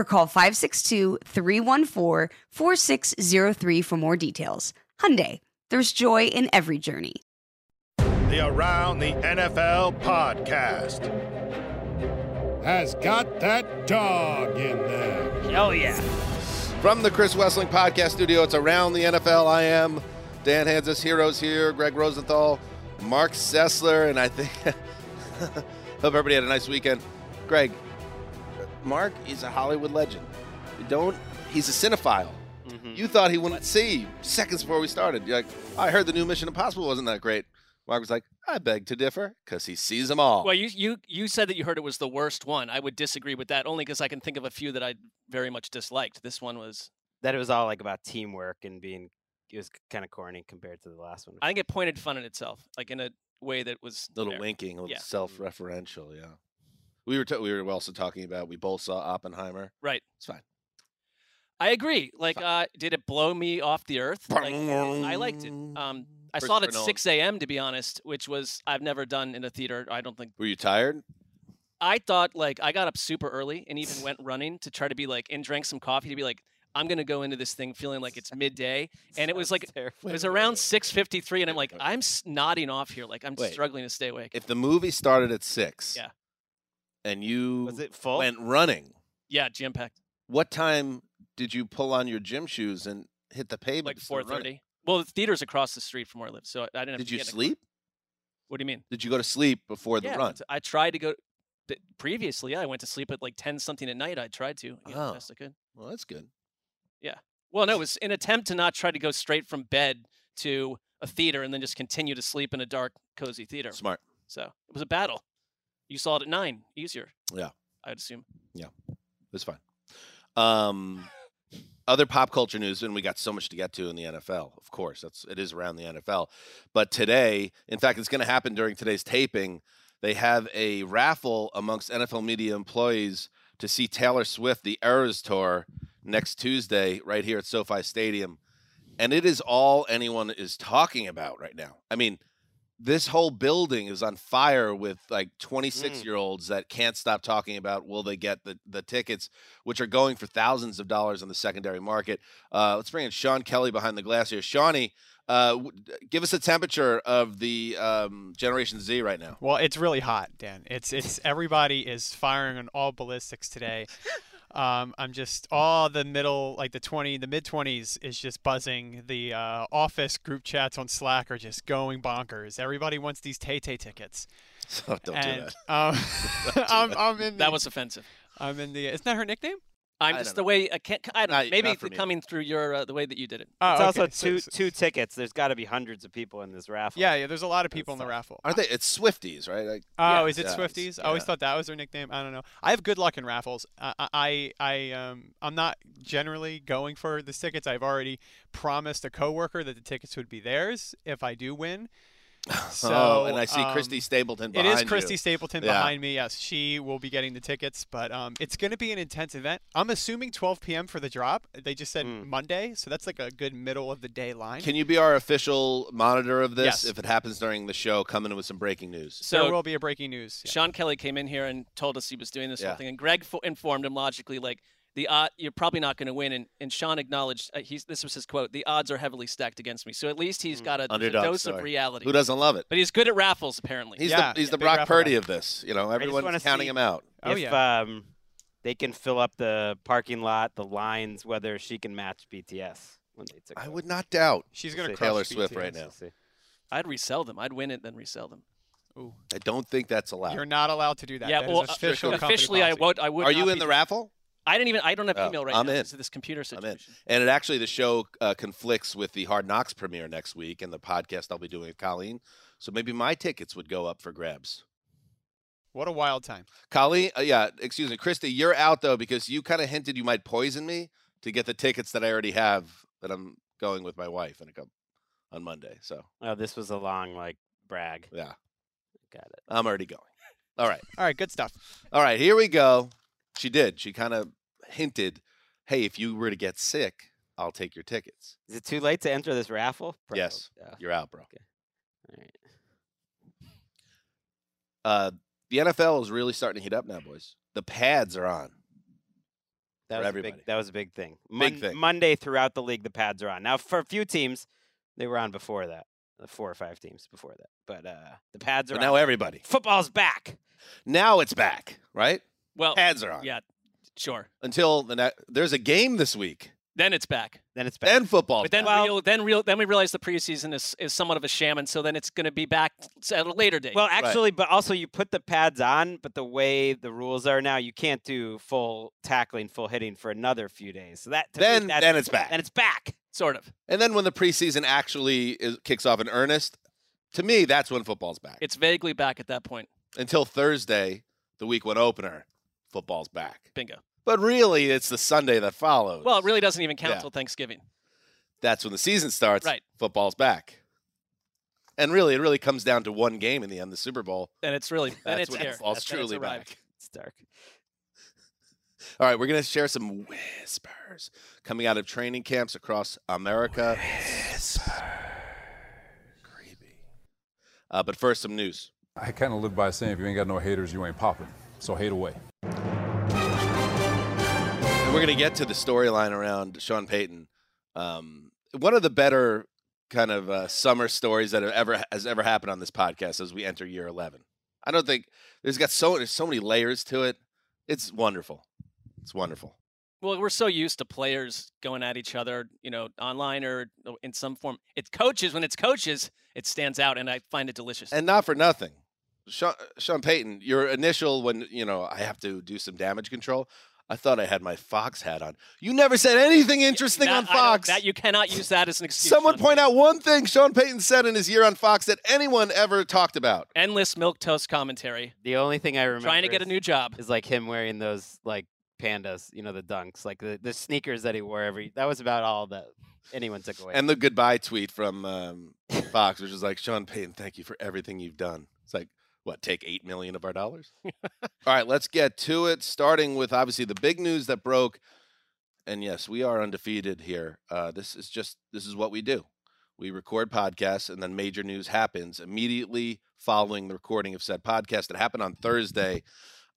or call 562-314-4603 for more details. Hyundai, there's joy in every journey. The Around the NFL podcast has got that dog in there. Oh yeah. From the Chris Wesseling Podcast Studio, it's Around the NFL. I am Dan Hanzus, Heroes here, Gregg Rosenthal, Marc Sessler, and I think, hope everybody had a nice weekend. Gregg, Marc is a Hollywood legend. You don't, he's a cinephile. Mm-hmm. You thought he wouldn't see seconds before we started. You're like, I heard the new Mission Impossible wasn't that great. Marc was like, I beg to differ because he sees them all. Well, you you you said that you heard it was the worst one. I would disagree with that only because I can think of a few that I very much disliked. This one was. that it was all like about teamwork and being it was kind of corny compared to the last one. I think it pointed fun at itself, like in a way that was a little fair. winking, a little Yeah. self-referential. Yeah, we were t- we were also talking about we both saw Oppenheimer. Right. It's fine. I agree. Like, uh, did it blow me off the earth? Like, I liked it. Um, I saw it at Nolan. 6 a.m. to be honest, which was I've never done in a theater. I don't think. Were you tired? I thought like I got up super early and even went running to try to be like and drank some coffee to be like I'm gonna go into this thing feeling like it's midday, and it was like it was around 6:53, and I'm like I'm s- nodding off here, like I'm Wait. struggling to stay awake. If the movie started at six, Yeah. And you Was it full? went running, Yeah, jam packed, what time did you pull on your gym shoes and hit the pavement? like to start running? 4:30. Well, the theater's across the street from where I live, so I didn't. Have Did to you get a sleep? What do you mean? Did you go to sleep before the yeah, run? I tried to go. th- Previously, I went to sleep at like 10 something at night. I tried to, you know, Oh. best I could. Well, that's good. Yeah. Well, no, it was an attempt to not try to go straight from bed to a theater and then just continue to sleep in a dark, cozy theater. Smart. So it was a battle. You saw it at nine, easier. Yeah. I'd assume. Yeah. It's fine. Um, other pop culture news, and we got so much to get to in the NFL. Of course, that's it is around the NFL. But today, in fact, it's going to happen during today's taping. They have a raffle amongst NFL media employees to see Taylor Swift, the Eras Tour, next Tuesday, right here at SoFi Stadium, and it is all anyone is talking about right now. I mean. This whole building is on fire with like 26 year olds that can't stop talking about will they get the, the tickets which are going for thousands of dollars on the secondary market. Uh, let's bring in Sean Kelly behind the glass here. Shawnee, uh, w- give us a temperature of the um, Generation Z right now. Well, it's really hot, Dan. It's it's everybody is firing on all ballistics today. Um, I'm just all the middle, like the 20, the mid 20s is just buzzing. The uh, office group chats on Slack are just going bonkers. Everybody wants these Tay Tay tickets. So don't and, do that. Um, I'm, I'm in the, That was offensive. I'm in the. Isn't that her nickname? I'm I just don't the way I can't. I don't. know, Not- maybe not coming through your uh, the way that you did it. Oh, it's also okay. So- two so- two tickets. There's got to be hundreds of people in this raffle. Yeah, yeah. There's a lot of That's people in the tough. raffle. Aren't they? It's Swifties, right? Like, Oh, Yeah. is it Yeah, Swifties? I always yeah. thought that was their nickname. I don't know. I have good luck in raffles. I, I, I, um, I'm not generally going for the tickets. I've already promised a coworker that the tickets would be theirs if I do win. So, oh, and I see um, Christy Stapleton It behind is Christy you. Stapleton Yeah. behind me. Yes, she will be getting the tickets, but um, it's going to be an intense event. I'm assuming 12 p.m. for the drop. They just said Mm. Monday, so that's like a good middle of the day line. Can you be our official monitor of this Yes. if it happens during the show? Come in with some breaking news. So there So will be a breaking news. yeah. Sean Kelly came in here and told us he was doing this Yeah. whole thing, and Gregg fo- informed him logically, like the odd, you're probably not going to win, and, and Sean acknowledged uh, he's this was his quote: the odds are heavily stacked against me. So at least he's got a, there's a dose story. of reality. Who doesn't love it? But he's good at raffles, apparently. He's Yeah, the he's yeah, the big Brock Purdy guy. of this. You know, everyone's counting see- him out. Oh, if yeah. um, they can fill up the parking lot, the lines, whether she can match BTS when they took I over. would not doubt. She's going to Say crush Taylor Swift BTS. right now. We'll. I'd resell them. I'd win it, then resell them. Ooh. I don't think that's allowed. You're not allowed to do that. yeah, That is well, official officially, I policy. would. I would. Are not you be in the raffle? I didn't even. I don't have Oh, email right I'm now in. because of this computer I'm situation. in. And it actually, the show uh, conflicts with the Hard Knocks premiere next week and the podcast I'll be doing with Colleen. So maybe my tickets would go up for grabs. What a wild time. Colleen, uh, yeah, excuse me, Christy, you're out though because you kind of hinted you might poison me to get the tickets that I already have that I'm going with my wife in a couple on Monday. So Oh, this was a long like brag. yeah, Got it. I'm already going. All right, All right, good stuff. all right, here we go. She did. She kind of hinted, "Hey, if you were to get sick, I'll take your tickets." Is it too late to enter this raffle? Probably. Yes. You're out, bro. Okay. All right. Uh, the NFL is really starting to heat up now, boys. The pads are on. That was a everybody. big. That was a big thing. Big thing. Monday throughout the league, the pads are on. Now for a few teams, they were on before that. The four or five teams before that, but uh, the pads are But on. now everybody. Football's back. Now it's back, right? Well, Pads are on. yeah, sure. Until the ne- there's a game this week. Then it's back. Then it's back. Then football. But then Well- real, then real, then we realize the preseason is, is somewhat of a sham, and so then it's going to be back at a later date. Well, actually, but also you put the pads on, but the way the rules are now, you can't do full tackling, full hitting for another few days. So that to me, then that's- then it's back. then it's back. sort of. And then when the preseason actually is, kicks off in earnest, to me that's when football's back. It's vaguely back at that point. Until Thursday, the week one opener, football's back. Bingo. But really, it's the Sunday that follows. Well, it really doesn't even count Yeah. till Thanksgiving. that's when the season starts. Right. Football's back. And really, it really comes down to one game in the end, the Super Bowl. And it's really then That's it's when here. football's Then it's truly arrived. back. It's dark. All right, we're going to share some whispers coming out of training camps across America. Creepy. Uh, but first, some news. I kind of live by saying if you ain't got no haters, you ain't popping. So hate away. And we're going to get to the storyline around Sean Payton. Um, one of the better kind of uh, summer stories that have ever has ever happened on this podcast as we enter year 11. I don't think there's got so there's so many layers to it. It's wonderful. It's wonderful. Well, we're so used to players going at each other, you know, online or in some form. It's coaches. When it's coaches, it stands out, and I find it delicious. And not for nothing. Sean, Sean Payton, your initial when you know I have to do some damage control. I thought I had my Fox hat on. You never said anything interesting That- on Fox. that you cannot use that as an excuse. Someone Sean point Payton. out one thing Sean Payton said in his year on Fox that anyone ever talked about. endless milk toast commentary. The only thing I remember Trying to get a new job. is like him wearing those like pandas, you know, the dunks, like the, the sneakers that he wore every. That was about all that anyone took away. And the goodbye tweet from um, Fox, which is like, Sean Payton, thank you for everything you've done. It's like, what, take eight million of our dollars? All right, let's get to it. Starting with obviously the big news that broke. And yes, we are undefeated here. Uh, this is just this is what we do. We record podcasts, and then major news happens immediately following the recording of said podcast. It happened on Thursday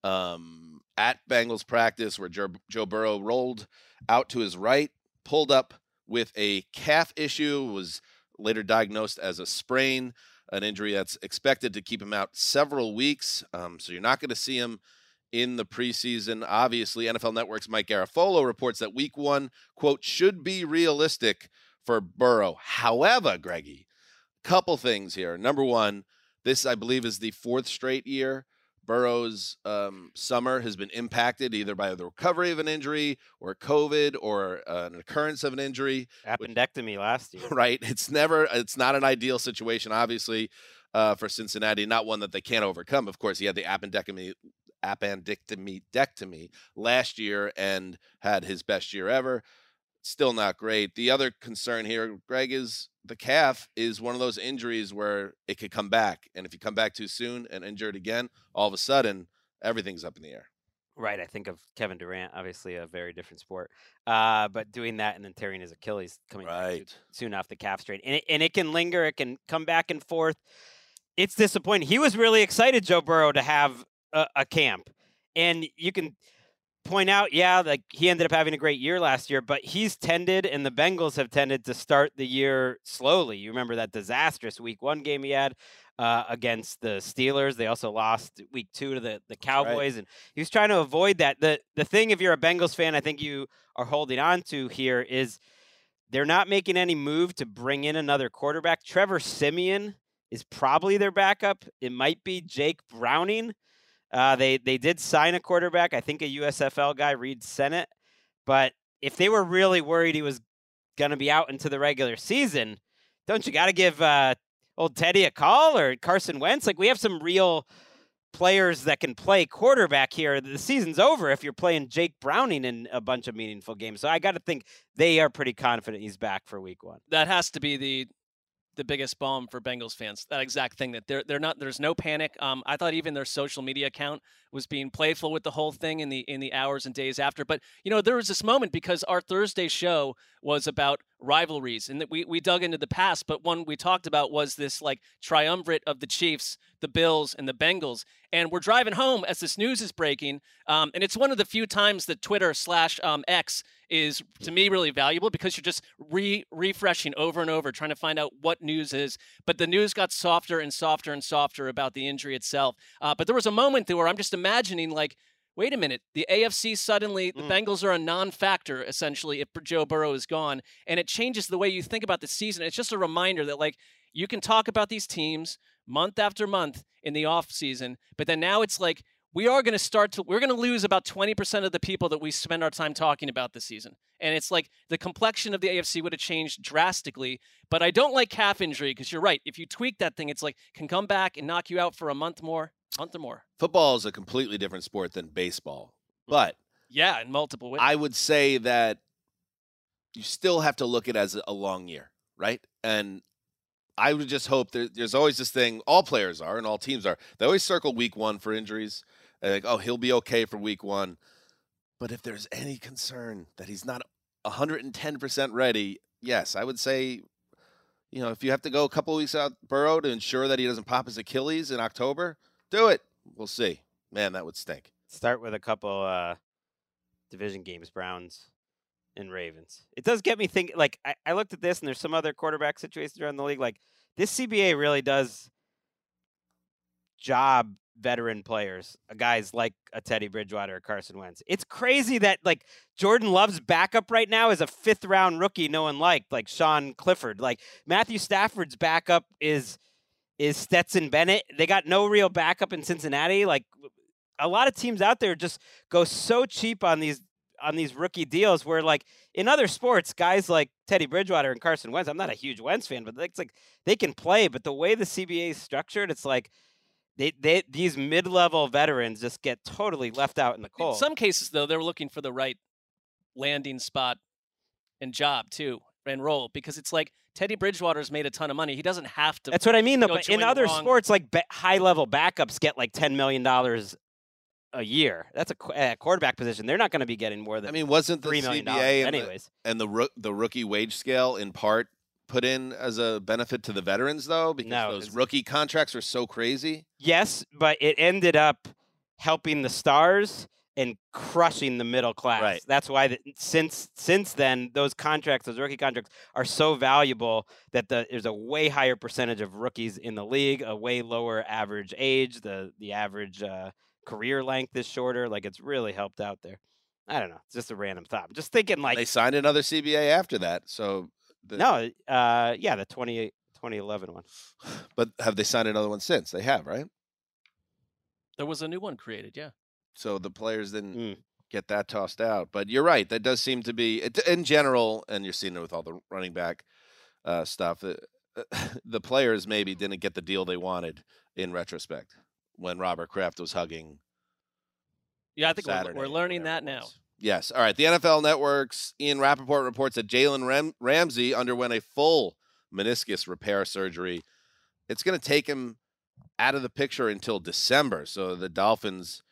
um, at Bengals practice, where Joe, Joe Burrow rolled out to his right, pulled up with a calf issue, was later diagnosed as a sprain, an injury that's expected to keep him out several weeks. Um, so you're not going to see him in the preseason. Obviously, NFL Network's Mike Garafolo reports that week one, quote, should be realistic for Burrow. However, Greggy, couple things here. Number one, this, I believe, is the fourth straight year Burrow's um, summer has been impacted either by the recovery of an injury or COVID or uh, an occurrence of an injury. Appendectomy last year. Right? It's never. It's not an ideal situation, obviously, uh, for Cincinnati. Not one that they can't overcome. Of course, he had the appendectomy, appendectomy, dectomy last year and had his best year ever. Still not great. The other concern here, Gregg, is the calf is one of those injuries where it could come back, and if you come back too soon and injure it again, all of a sudden everything's up in the air. Right. I think of Kevin Durant, obviously a very different sport. Uh, but doing that and then tearing his Achilles coming Right. soon off the calf strain. And it, and it can linger, it can come back and forth. It's disappointing. He was really excited, Joe Burrow, to have a, a camp. And you can point out, yeah, like he ended up having a great year last year, but he's tended and the Bengals have tended to start the year slowly. You remember that disastrous week one game he had uh, against the Steelers. They also lost week two to the, the Cowboys. And he was trying to avoid that. The the thing if you're a Bengals fan, I think you are holding on to here is they're not making any move to bring in another quarterback. Trevor Siemian is probably their backup. It might be Jake Browning. Uh, they they did sign a quarterback, I think a USFL guy, Reid Sinnett. But if they were really worried he was going to be out into the regular season, don't you got to give uh, old Teddy a call or Carson Wentz? Like we have some real players that can play quarterback here. The season's over if you're playing Jake Browning in a bunch of meaningful games. So I got to think they are pretty confident he's back for week one. that has to be the the biggest bomb for Bengals fans. That exact thing that they're they're not there's no panic. Um, I thought even their social media account was being playful with the whole thing in the in the hours and days after. But you know there was this moment because our Thursday show was about rivalries and that we we dug into the past. But one we talked about was this like triumvirate of the Chiefs, the Bills, and the Bengals. And we're driving home as this news is breaking. Um, and it's one of the few times that Twitter slash um, X is to me really valuable because you're just re refreshing over and over trying to find out what news is but the news got softer and softer and softer about the injury itself uh, but there was a moment there where i'm just imagining like wait a minute the afc suddenly the Mm. bengals are a non-factor essentially if joe burrow is gone and it changes the way you think about the season. It's just a reminder that like you can talk about these teams month after month in the off season but then now it's like we are going to start to we're going to lose about 20% of the people that we spend our time talking about this season. And it's like the complexion of the afc would have changed drastically but i don't like calf injury because you're right if you tweak that thing it's like can come back and knock you out for a month more month or more Football is a completely different sport than baseball, mm. but yeah in multiple ways I would say that you still have to look at it as a long year, right? And I would just hope there, there's always this thing. All players are, and all teams are. They always circle week one for injuries. And like, oh, he'll be okay for week one. But if there's any concern that he's not 110% ready, yes, I would say, you know, if you have to go a couple weeks out Burrow to ensure that he doesn't pop his Achilles in October, do it. We'll see. Man, that would stink. Start with a couple uh, division games, Browns and Ravens. It does get me thinking. Like I, I looked at this, and there's some other quarterback situations around the league. Like this CBA really does job veteran players, uh, guys like a Teddy Bridgewater or Carson Wentz. It's crazy that like Jordan Love's backup right now is a fifth round rookie no one liked, like Sean Clifford. Like Matthew Stafford's backup is is Stetson Bennett. They got no real backup in Cincinnati. Like a lot of teams out there just go so cheap on these on these rookie deals where like in other sports guys like Teddy Bridgewater and Carson Wentz I'm not a huge Wentz fan but it's like they can play but the way the CBA is structured it's like they, they these mid-level veterans just get totally left out in the cold. in some cases though they're looking for the right landing spot and job too and role because it's like teddy bridgewater's made a ton of money he doesn't have to That's what I mean though go but in other wrong- sports like ba- high-level backups get like 10 million dollars a year. That's a, qu- a quarterback position. They're not going to be getting more than I mean, wasn't the three million dollars CBA and the, anyways. and the roo- the rookie wage scale in part put in as a benefit to the veterans though because No, those 'cause- rookie contracts are so crazy. Yes, but it ended up helping the stars and crushing the middle class. Right. That's why the, since since then those contracts, those rookie contracts, are so valuable that the, there's a way higher percentage of rookies in the league, a way lower average age. The the average uh, career length is shorter. Like it's really helped out there. I don't know. It's just a random thought. I'm just thinking like they signed another CBA after that. So the, no, uh, yeah, the 20, 2011 one. but have they signed another one since? They have, right? there was a new one created yeah So the players didn't Mm. get that tossed out. But you're right. That does seem to be it- in general, and you're seeing it with all the running back uh, stuff. The, the players maybe didn't get the deal they wanted in retrospect when Robert Kraft was hugging yeah i think we're, we're learning that now. Yes. All right. The NFL Network's Ian Rapoport reports that Jalen Ram- Ramsey underwent a full meniscus repair surgery. It's going to take him out of the picture until December. So the Dolphins,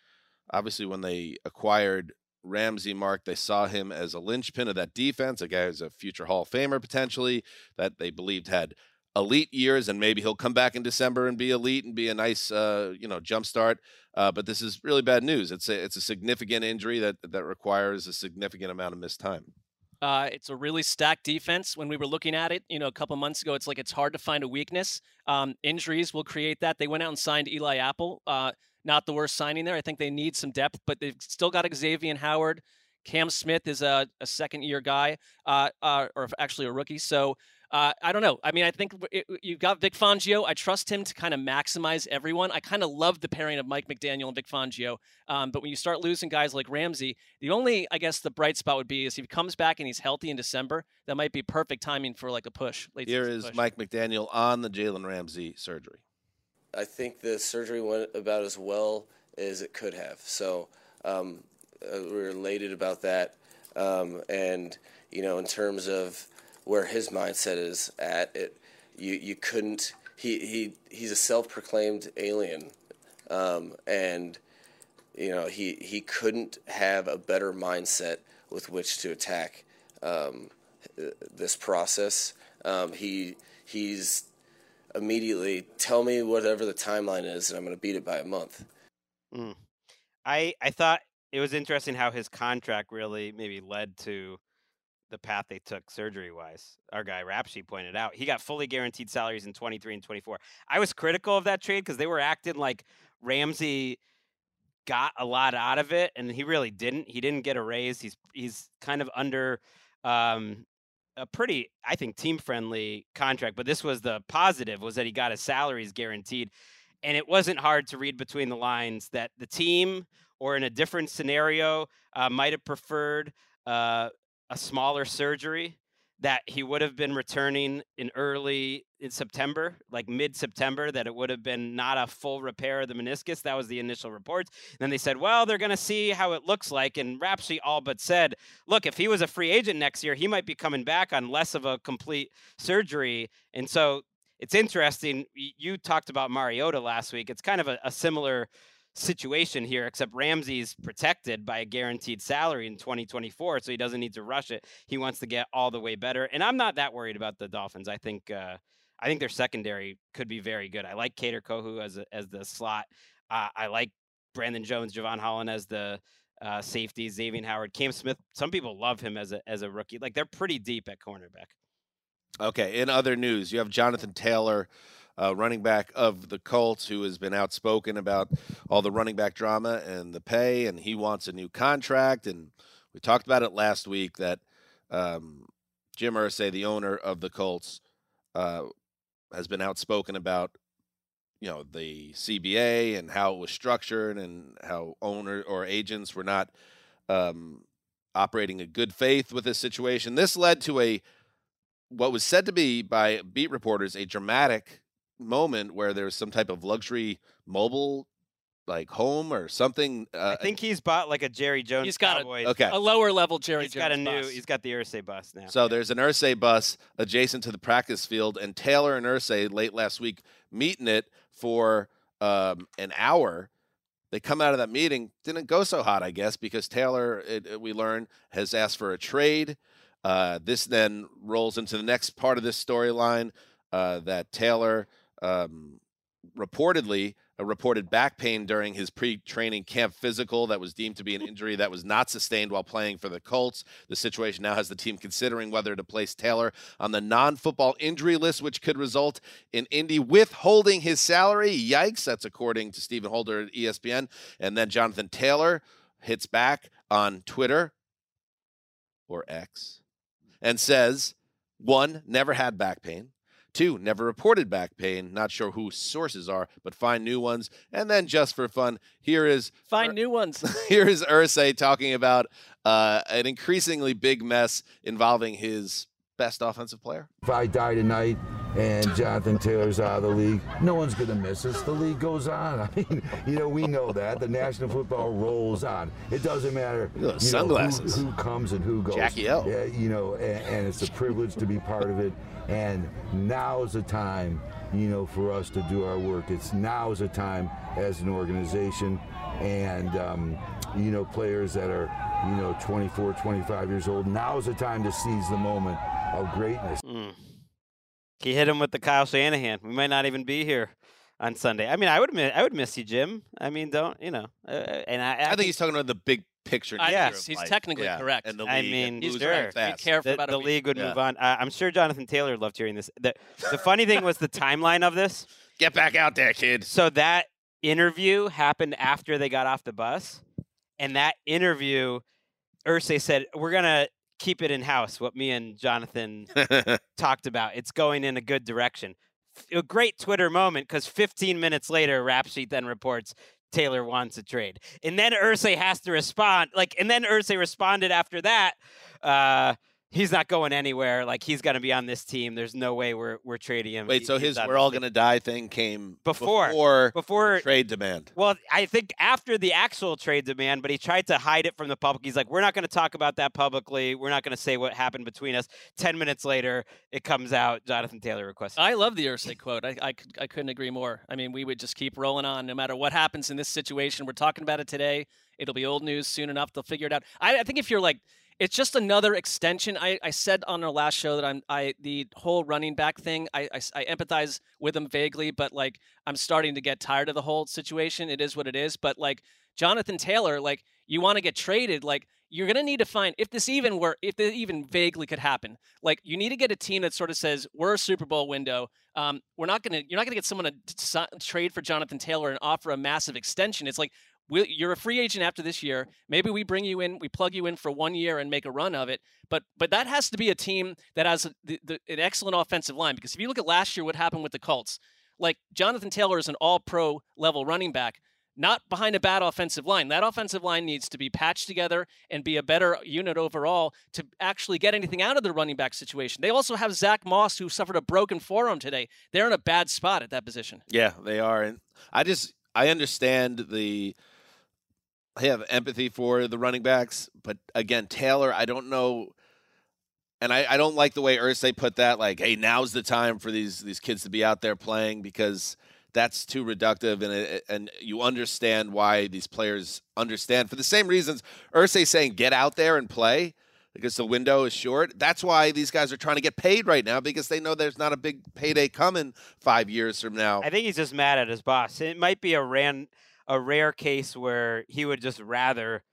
obviously, when they acquired Ramsey, Marc, they saw him as a linchpin of that defense, a guy who's a future Hall of Famer potentially, that they believed had elite years, and maybe he'll come back in December and be elite and be a nice, uh, you know, jump start. Uh, but this is really bad news. It's a it's a significant injury that that requires a significant amount of missed time. Uh, it's a really stacked defense. When we were looking at it, you know, a couple months ago, it's like it's hard to find a weakness. Um, injuries will create that. They went out and signed Eli Apple. Uh, not the worst signing there. I think they need some depth, but they've still got Xavien Howard. Cam Smith is a, a second year guy, uh, uh, or actually a rookie. So uh, I don't know. I mean, I think it, you've got Vic Fangio. I trust him to kind of maximize everyone. I kind of love the pairing of Mike McDaniel and Vic Fangio. Um, but when you start losing guys like Ramsey, the only, I guess, the bright spot would be is if he comes back and he's healthy in December, that might be perfect timing for like a push. Here is push. Mike McDaniel on the Jalen Ramsey surgery. I think the surgery went about as well as it could have. So um, uh, we're elated about that. Um, and, you know, in terms of where his mindset is at. It you you couldn't he he he's a self-proclaimed alien, um, and you know he he couldn't have a better mindset with which to attack um, this process. Um, he he's immediately tell me whatever the timeline is, and I'm going to beat it by a month. Mm. I I thought it was interesting how his contract really maybe led to the path they took surgery wise. Our guy Rap Sheet pointed out he got fully guaranteed salaries in 23 and 24. I was critical of that trade because they were acting like Ramsey got a lot out of it, and he really didn't. He didn't get a raise. He's he's kind of under um, a pretty, I think, team friendly contract. But this was the positive was that he got his salaries guaranteed, and it wasn't hard to read between the lines that the team or in a different scenario uh, might have preferred uh, a smaller surgery that he would have been returning in early in September, like mid September, that it would have been not a full repair of the meniscus. That was the initial reports. Then they said, well, they're going to see how it looks like. And Rap Sheet all but said, look, if he was a free agent next year, he might be coming back on less of a complete surgery. And so it's interesting. You talked about Mariota last week. It's kind of a, a similar situation here, except Ramsey's protected by a guaranteed salary in 2024, so he doesn't need to rush it. He wants to get all the way better, and I'm not that worried about the Dolphins. I think uh, I think their secondary could be very good. I like Kader Kohou as a, as the slot. Uh, I like Brandon Jones, Jevon Holland as the uh, safety, Xavien Howard, Cam Smith. Some people love him as a as a rookie. Like they're pretty deep at cornerback. Okay. In other news, you have Jonathan Taylor uh, running back of the Colts, who has been outspoken about all the running back drama and the pay, and he wants a new contract. And we talked about it last week that um, Jim Irsay, the owner of the Colts, uh, has been outspoken about you know the CBA and how it was structured and how owner or agents were not um, operating a good faith with this situation. This led to a what was said to be by beat reporters a dramatic moment where there's some type of luxury mobile like home or something. Uh, I think he's bought like a Jerry Jones. He's got Cowboys. a, okay. a lower level Jerry He's Jones got a new. bus. He's got the Irsay bus now. So there's an Irsay bus adjacent to the practice field, and Taylor and Irsay late last week meeting it for um, an hour. They come out of that meeting, didn't go so hot, I guess, because Taylor, it, it- we learn, has asked for a trade. Uh, this then rolls into the next part of this storyline uh, that Taylor um, reportedly reported back pain during his pre-training camp physical that was deemed to be an injury that was not sustained while playing for the Colts. The situation now has the team considering whether to place Taylor on the non-football injury list, which could result in Indy withholding his salary. Yikes! That's according to Stephen Holder at ESPN. And then Jonathan Taylor hits back on Twitter or X and says, one, never had back pain. Two, never reported back pain. Not sure who sources are, but find new ones. And then, just for fun, here is Find new ones. here is Irsay talking about uh, an increasingly big mess involving his best offensive player? If I die tonight and Jonathan Taylor's out of the league, no one's going to miss us. The league goes on. I mean, you know, we know that. The National Football rolls on. It doesn't matter Look you know, sunglasses. who, who comes and who goes. Jackie O. Yeah, you know, and, and it's a privilege to be part of it. And now's the time, you know, for us to do our work. It's now's the time as an organization and, um, you know, players that are, you know, 24, 25 years old. Now's the time to seize the moment of greatness. Mm. He hit him with the Kyle Shanahan. We might not even be here on Sunday. I mean, I would miss, I would miss you, Jim. I mean, don't you know? Uh, and I, I, think he's talking about the big picture. I- nature he's- of he's life. technically Yeah, correct. And the I mean, and He's losing sure. correct. Be careful the, about the league would Yeah. move on. Uh, I'm sure Jonathan Taylor loved hearing this. The, the funny thing was the timeline of this. Get back out there, kid. So that interview happened after they got off the bus, and that interview, Irsay said, "We're gonna keep it in house." What me and Jonathan talked about. It's going in a good direction. a great Twitter moment because 15 minutes later, Rap Sheet then reports Taylor wants a trade, and then Irsay has to respond. Like, and then Irsay responded after that. Uh, he's not going anywhere. Like, he's gonna be on this team. There's no way we're we're trading him. Wait, He- so his "we're all gonna die" thing came Before. before, before the trade demand. well, I think after the actual trade demand, but he tried to hide it from the public. He's like, "We're not going to talk about that publicly. We're not going to say what happened between us." Ten minutes later, it comes out. Jonathan Taylor requested. I love the Irsay quote. I, I, could- I couldn't agree more. I mean, we would just keep rolling on no matter what happens in this situation. We're talking about it today. It'll be old news soon enough. They'll figure it out. I, I think if you're like, it's just another extension. I, I said on our last show that I'm I the whole running back thing. I, I, I empathize with them vaguely, but like I'm starting to get tired of the whole situation. It is what it is. But like Jonathan Taylor, like you want to get traded, like you're gonna need to find if this even were if this even vaguely could happen. Like you need to get a team that sort of says we're a Super Bowl window. Um, we're not gonna you're not gonna get someone to t- trade for Jonathan Taylor and offer a massive extension. It's like we you're a free agent after this year. Maybe we bring you in, we plug you in for one year and make a run of it. But but that has to be a team that has a, the, the, an excellent offensive line because if you look at last year, what happened with the Colts, like Jonathan Taylor is an All Pro level running back not behind a bad offensive line. That offensive line needs to be patched together and be a better unit overall to actually get anything out of the running back situation. They also have Zack Moss, who suffered a broken forearm today. They're in a bad spot at that position. Yeah, they are, and I just I understand the. I have empathy for the running backs, but again, Taylor, I don't know, and I, I don't like the way Irsay put that. Like, hey, now's the time for these these kids to be out there playing because that's too reductive, and it, and you understand why these players understand for the same reasons. Irsay saying get out there and play because the window is short. That's why these guys are trying to get paid right now because they know there's not a big payday coming five years from now. I think he's just mad at his boss. It might be a ran a rare case where he would just rather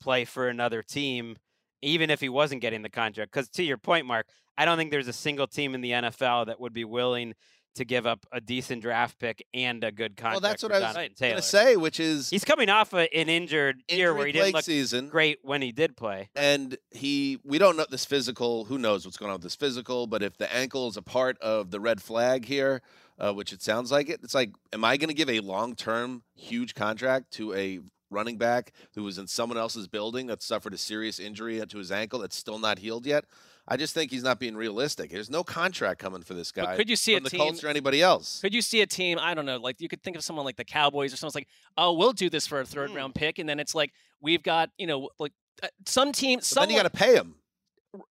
play for another team, even if he wasn't getting the contract. Because to your point, Marc, I don't think there's a single team in the NFL that would be willing to give up a decent draft pick and a good contract. Well, that's what I was going to say, which is He's coming off a, an injured year where he didn't look season, great when he did play. and he we don't know this physical. Who knows what's going on with this physical? But if the ankle is a part of the red flag here, uh, which it sounds like it, it's like, am I going to give a long term huge contract to a running back who was in someone else's building that suffered a serious injury to his ankle that's still not healed yet? I just think he's not being realistic. There's no contract coming for this guy. But could you see from a the team- Colts or anybody else? Could you see a team? I don't know. Like you could think of someone like the Cowboys or someone's like, oh, we'll do this for a third round pick, and then it's like we've got you know like uh, some team. But then you got to pay him.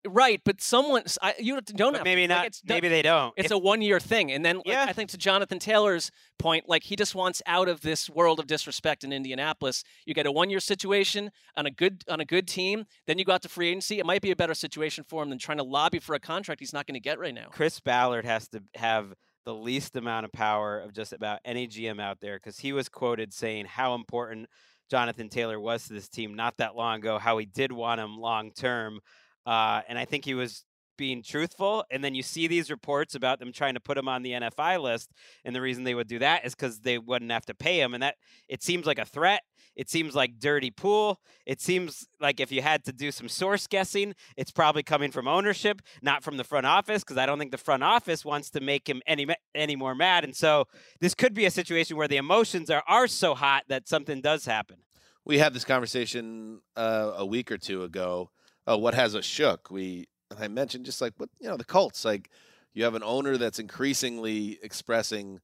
Right, but someone I, you don't have maybe not. Like, maybe they don't. It's If- a one year thing. And then like, Yeah. I think to Jonathan Taylor's point, like he just wants out of this world of disrespect in Indianapolis. You get a one year situation on a good on a good team, then you go out to free agency. It might be a better situation for him than trying to lobby for a contract he's not going to get right now. Chris Ballard has to have the least amount of power of just about any GM out there because he was quoted saying how important Jonathan Taylor was to this team not that long ago, how he did want him long term. Uh, and I think he was being truthful. And then you see these reports about them trying to put him on the NFI list. And the reason they would do that is because they wouldn't have to pay him. And that it seems like a threat. It seems like dirty pool. It seems like if you had to do some source guessing, it's probably coming from ownership, not from the front office, because I don't think the front office wants to make him any any more mad. And so this could be a situation where the emotions are are so hot that something does happen. we had this conversation uh, a week or two ago. Uh, what has us shook? We and I mentioned just like what you know the Colts. Like you have an owner that's increasingly expressing,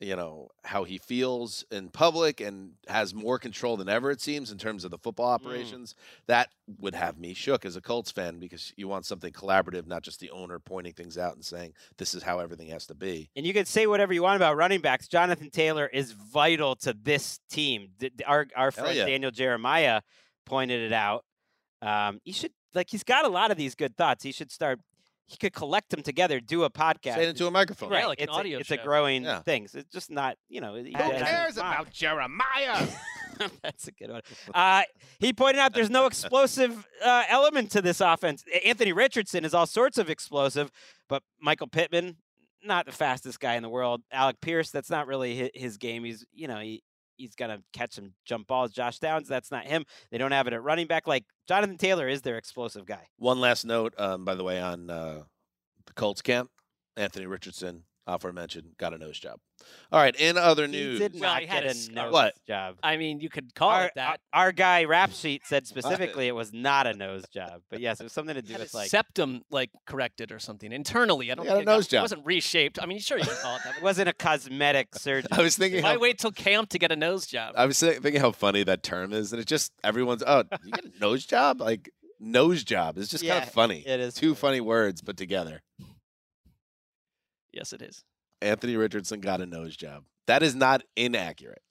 you know, how he feels in public and has more control than ever. It seems in terms of the football operations. That would have me shook as a Colts fan because you want something collaborative, not just the owner pointing things out and saying this is how everything has to be. And you can say whatever you want about running backs. Jonathan Taylor is vital to this team. Our our friend yeah. Daniel Jeremiah pointed it out. Um, he should like he's got a lot of these good thoughts. He should start. He could collect them together, do a podcast. Say it into a microphone. Right, Yeah, like an it's, audio a, it's a growing Yeah. thing. So It's just not, you know. Who cares about Jeremiah? That's a good one. Uh, he pointed out there's no explosive uh, element to this offense. Anthony Richardson is all sorts of explosive, but Michael Pittman, not the fastest guy in the world. Alec Pierce, that's not really his, his game. He's, you know, he, he's going to catch some jump balls. Josh Downs, that's not him. They don't have it at running back. Like Jonathan Taylor is their explosive guy. One last note, um, by the way, on uh, the Colts camp, Anthony Richardson, aforementioned, got a nose job. All right, in other He news, did Well, not he get a a scar- nose What? job. I mean, you could call Our, it that. our guy rap sheet said specifically it was not a nose job, but yes, it was something to do had with like septum like corrected or something internally. I don't got a think it got- nose job. It wasn't reshaped. I mean, sure you can call it that. it wasn't a cosmetic surgery. I was thinking Why how, wait till camp to get a nose job? I was thi- thinking how funny that term is, and it just everyone's oh, you get a nose job, like nose job. It's just kind of funny. it is two funny. funny words put together. Yes, it is. Anthony Richardson got a nose job. That is not inaccurate.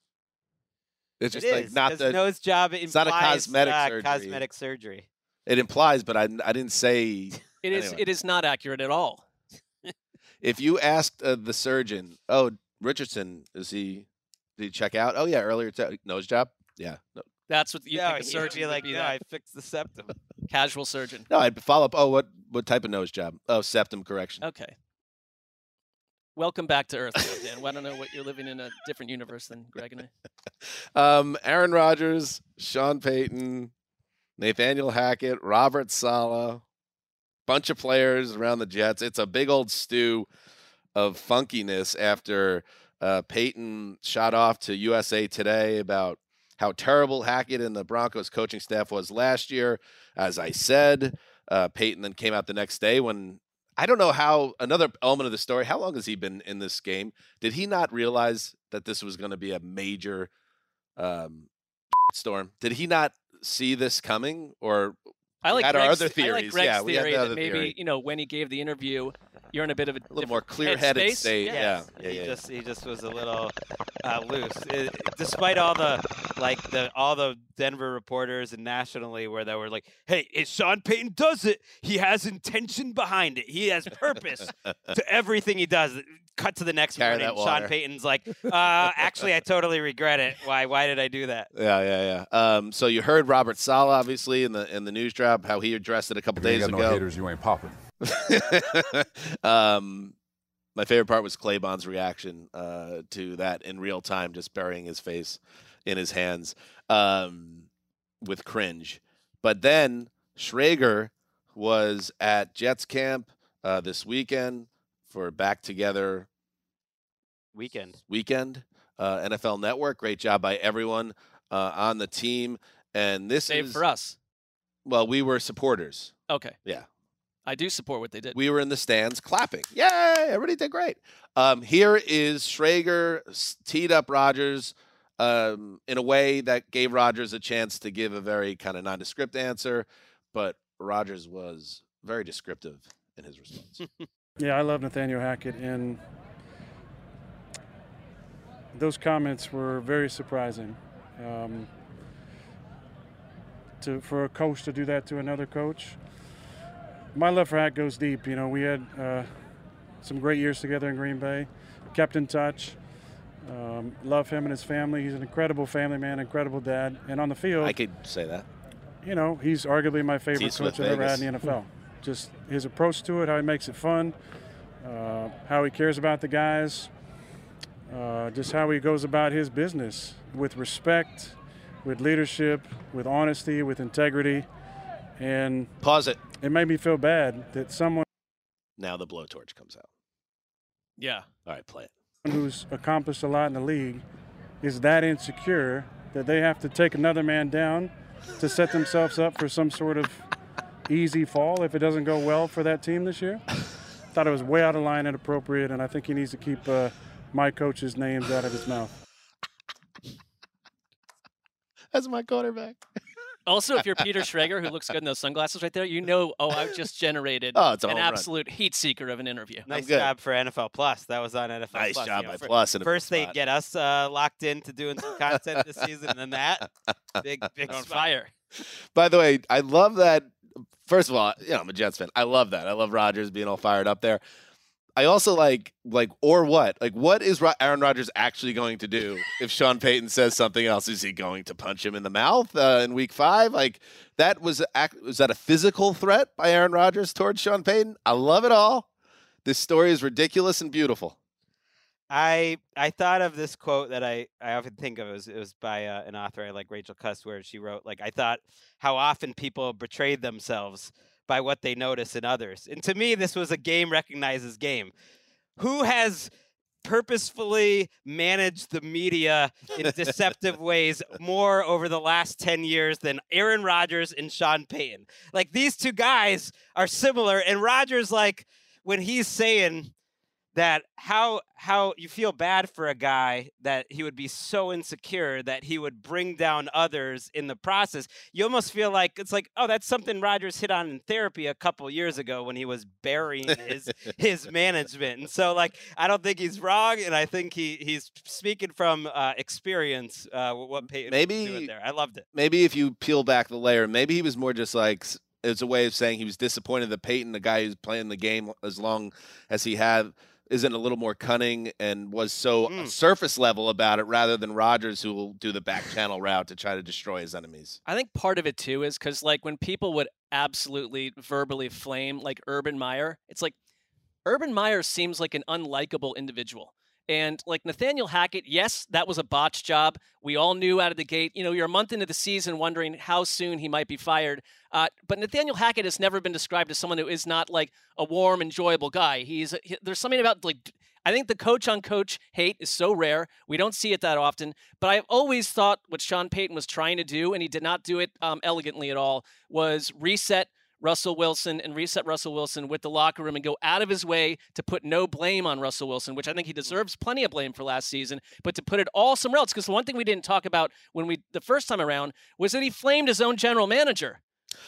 It's It just like is, not the. nose job. it's not a cosmetic uh, surgery. Cosmetic surgery. It implies, but I, I didn't say. It is. Anyway. It is not accurate at all. If you asked uh, the surgeon, "Oh, Richardson, is he? Did he check out? Oh yeah, earlier t- nose job. Yeah. No, That's what you no, think a surgeon be like, be no, that I fixed the septum. casual surgeon. no I'd follow up. Oh, what what type of nose job? Oh, septum correction. Okay. Welcome back to Earth, Dan. I don't know what you're living in a different universe than Gregg and I. Um, Aaron Rodgers, Sean Payton, Nathaniel Hackett, Robert Saleh, bunch of players around the Jets. It's a big old stew of funkiness after uh, Payton shot off to USA Today about how terrible Hackett and the Broncos coaching staff was last year. As I said, uh, Payton then came out the next day when I don't know how another element of the story. How long has he been in this game? Did he not realize that this was going to be a major um, storm? Did he not see this coming, or I like had our Gregg's, other I theories? like Gregg's yeah, we had theory the that other maybe theory. you know when he gave the interview, you're in a bit of a, A little more clear-headed headspace. state. Yeah. Yeah, yeah, he yeah. just he just was a little uh, loose, It- despite all the like the all the Denver reporters and nationally where they were like, "Hey, if Sean Payton does it, he has intention behind it. He has purpose to everything he does." Cut to the next Carry morning. Sean. Payton's like, uh, "Actually, I totally regret it. Why? Why did I do that?" Yeah, yeah, yeah. Um, so you heard Robert Saleh, obviously, in the in the news drop, how he addressed it a couple If you ain't days got no ago. haters, you ain't popping. um, my favorite part was Claybon's reaction uh, to that in real time, just burying his face in his hands um, with cringe. But then Schrager was at Jets camp uh, this weekend for Back Together Weekend. weekend. Uh, NFL Network, great job by everyone uh, on the team. And this Save is for us. Well, we were supporters. Okay. Yeah. I do support what they did. We were in the stands clapping. Yay! Everybody did great. Um, here is Schrager teed up Rodgers um, in a way that gave Rodgers a chance to give a very kind of nondescript answer, but Rodgers was very descriptive in his response. Yeah, I love Nathaniel Hackett, and those comments were very surprising. Um, to for a coach to do that to another coach, my love for Hack goes deep. You know, we had uh, some great years together in Green Bay, kept in touch. Um, love him and his family. He's an incredible family man, incredible dad, and on the field, I could say that. you know, he's arguably my favorite. Coach I've ever had in the NFL. Just his approach to it, how he makes it fun, uh, how he cares about the guys, uh, just how he goes about his business with respect, with leadership, with honesty, with integrity. And Pause it. it made me feel bad that someone Now the blowtorch comes out. yeah. All right, play it. who's accomplished a lot in the league is that insecure that they have to take another man down to set themselves up for some sort of easy fall if it doesn't go well for that team this year. Thought it was way out of line, and inappropriate, and I think he needs to keep uh, my coach's names out of his mouth. That's my quarterback. Also, if you're Peter Schrager, who looks good in those sunglasses right there, you know, oh, I've just generated Oh, it's an home run. absolute heat seeker of an interview. Nice good. job for NFL Plus. That was on NFL Nice Plus. job you know, by fir- Plus in a big First, they get us uh, locked into doing some content this season, and then that big, big On fire. By the way, I love that. First of all, you know, I'm a Jets fan. I love that. I love Rodgers being all fired up there. I also like like or what? Like what is Aaron Rodgers actually going to do if Sean Payton says something else? Is he going to punch him in the mouth uh, in Week Five? Like that was a, ac- was that a physical threat by Aaron Rodgers towards Sean Payton? I love it all. This story is ridiculous and beautiful. I I thought of this quote that I, I often think of. It was, it was by uh, an author I like, Rachel Cusk, where she wrote, like, I thought how often people betrayed themselves by what they notice in others. And to me, this was a game recognizes game. Who has purposefully managed the media in deceptive ways more over the last 10 years than Aaron Rodgers and Sean Payton? Like, these two guys are similar. And Rodgers, like, when he's saying, that how how you feel bad for a guy that he would be so insecure that he would bring down others in the process. You almost feel like it's like, oh, that's something Rodgers hit on in therapy a couple years ago when he was burying his his management. And so like I don't think he's wrong, and I think he he's speaking from uh, experience. Uh, what Payton was doing Maybe- there, I loved it. maybe if you peel back the layer, maybe he was more just like it's a way of saying he was disappointed that Payton, the guy who's playing the game as long as he had, isn't a little more cunning and was so Mm. surface level about it rather than Rodgers, who will do the back channel route to try to destroy his enemies. I think part of it too is because like when people would absolutely verbally flame like Urban Meyer, it's like Urban Meyer seems like an unlikable individual. And like Nathaniel Hackett, yes, that was a botch job. We all knew out of the gate. You know, you're a month into the season wondering how soon he might be fired. Uh, but Nathaniel Hackett has never been described as someone who is not like a warm, enjoyable guy. He's he, there's something about like I think the coach on coach hate is so rare. We don't see it that often. But I've always thought what Sean Payton was trying to do, and he did not do it um, elegantly at all, was reset Russell Wilson and reset Russell Wilson with the locker room and go out of his way to put no blame on Russell Wilson, which I think he deserves plenty of blame for last season, but to put it all somewhere else. Because the one thing we didn't talk about when we the first time around was that he flamed his own general manager.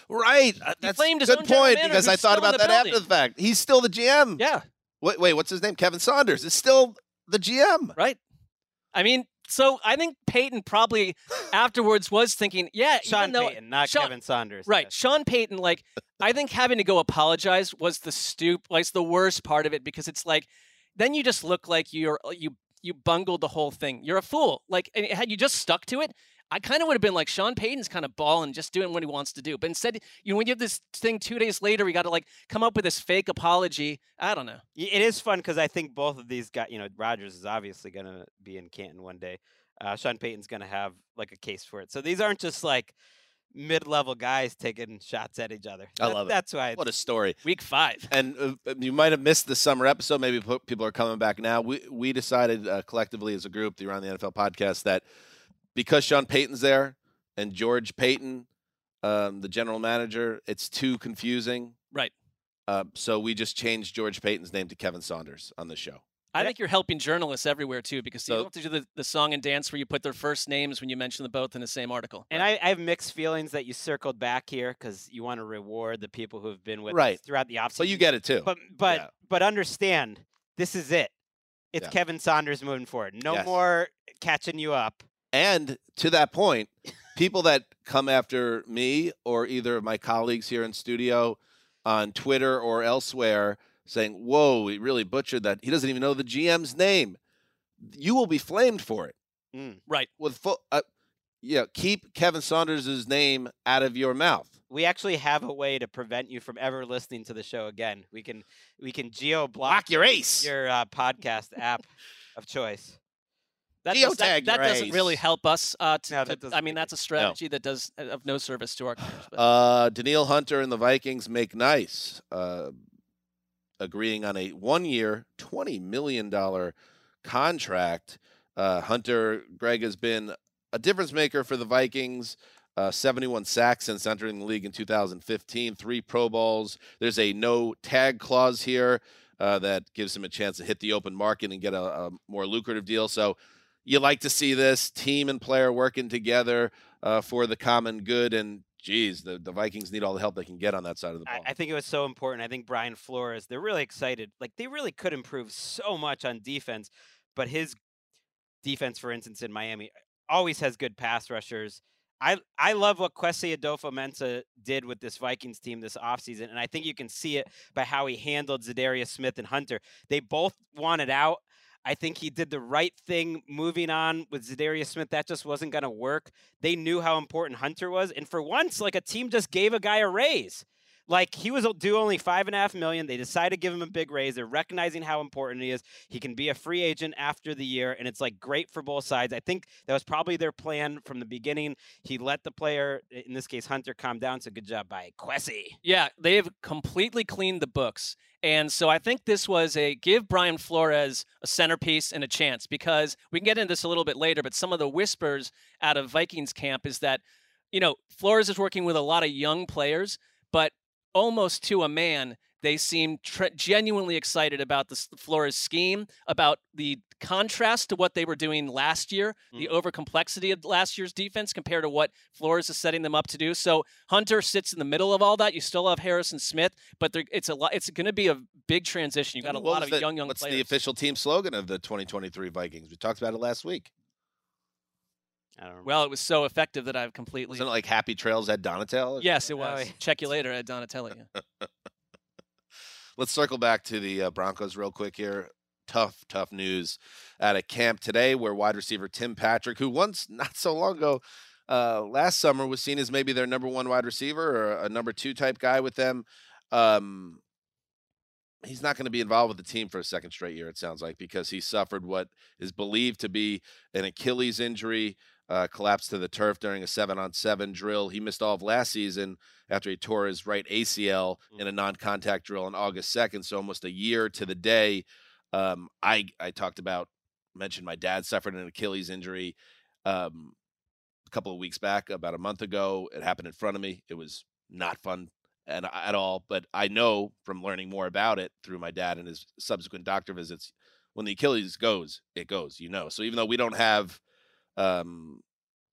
Right. uh, That's a his good own general point because I thought about that after the fact. He's still the GM. Yeah. Wait, wait, what's his name? Kevin Saunders is still the GM. Right. I mean, so I think Payton probably afterwards was thinking, yeah, Sean even though, Payton, not Sean- Kevin Saunders. Right, Sean Payton. Like, I think having to go apologize was the stoop, like the worst part of it because it's like, then you just look like you're you you bungled the whole thing. You're a fool. Like, and had you just stuck to it, I kind of would have been like Sean Payton's kind of balling, just doing what he wants to do. But instead, you know, when you have this thing two days later, we got to like come up with this fake apology. I don't know. It is fun because I think both of these guys, you know, Rodgers is obviously going to be in Canton one day. Uh, Sean Payton's going to have like a case for it. So these aren't just like mid-level guys taking shots at each other. I That- love it. That's why. It's what a story. Week five. And uh, you might have missed the summer episode. Maybe people are coming back now. We we decided uh, collectively as a group, the Around the NFL podcast, that because Sean Payton's there and George Paton, um, the general manager, it's too confusing. Right. Uh, so we just changed George Paton's name to Kevin Saunders on the show. I think you're helping journalists everywhere too, because you So- don't have to do the, the song and dance where you put their first names when you mention them both in the same article. And I, I have mixed feelings that you circled back here because you want to reward the people who have been with Right. us throughout the offseason. So you get it too. But but Yeah. but understand, this is it. It's Yeah. Kevin Saunders moving forward. No Yes. more catching you up. And to that point, people that come after me or either of my colleagues here in studio on Twitter or elsewhere saying, Whoa, he really butchered that. He doesn't even know the GM's name. You will be flamed for it. Mm. Right. With full, uh, yeah, keep Kevin Saunders' name out of your mouth. We actually have a way to prevent you from ever listening to the show again. We can we can geo block Block your ace. your uh, podcast app of choice. That, does, that, that doesn't really help us. Uh, to, No, that to- I mean, that's a strategy that does uh, of no service to our players. But Uh, Danielle Hunter and the Vikings make nice, uh, agreeing on a one-year, twenty million dollar contract. Uh, Hunter, Greg has been a difference maker for the Vikings. Uh, 71 sacks since entering the league in 2015, three Pro Bowls. There's a no tag clause here uh, that gives him a chance to hit the open market and get a, a, more lucrative deal. So you like to see this team and player working together uh, for the common good. And geez, the, the Vikings need all the help they can get on that side of the ball. I, I think it was so important. I think Brian Flores, they're really excited. Like they really could improve so much on defense, but his defense, for instance, in Miami, always has good pass rushers. I I love what Kwesi Adofo-Mensah did with this Vikings team this offseason, and I think you can see it by how he handled Za'Darius Smith and Hunter. They both wanted out. I think he did the right thing moving on with Za'Darius Smith. That just wasn't going to work. They knew how important Hunter was, and for once, like a team just gave a guy a raise. Like he was due only five and a half million. They decided to give him a big raise. They're recognizing how important he is. He can be a free agent after the year, and it's like great for both sides. I think that was probably their plan from the beginning. He let the player, in this case Hunter, calm down. So good job by Kwesi. Yeah, they have completely cleaned the books. And so I think this was a give Brian Flores a centerpiece and a chance because we can get into this a little bit later, but some of the whispers out of Vikings camp is that, you know, Flores is working with a lot of young players, but almost to a man, they seem tre- genuinely excited about the Flores scheme, about the contrast to what they were doing last year, mm. the over complexity of last year's defense compared to what Flores is setting them up to do. So Hunter sits in the middle of all that. You still have Harrison Smith, but it's a lot. It's going to be a big transition. You got a lot of the, young young. What's players. the official team slogan of the 2023 Vikings? We talked about it last week. I don't Well, it was so effective that I've completely. Wasn't it like Happy Trails at Donatello? Yes, it was. Check you later at Donatello. Yeah. Let's circle back to the uh, Broncos real quick here. Tough, tough news at a camp today where wide receiver Tim Patrick, who once not so long ago, uh, last summer was seen as maybe their number one wide receiver or a number two type guy with them. Um, he's not going to be involved with the team for a second straight year, it sounds like, because he suffered what is believed to be an Achilles injury, uh, collapsed to the turf during a seven on seven drill. He missed all of last season after he tore his right ACL in a non contact drill on August 2nd. So almost a year to the day. Um, I, I talked about, mentioned my dad suffered an Achilles injury um, a couple of weeks back, about a month ago. It happened in front of me. It was not fun and at all. But I know from learning more about it through my dad and his subsequent doctor visits, when the Achilles goes, it goes. You know. So even though we don't have um,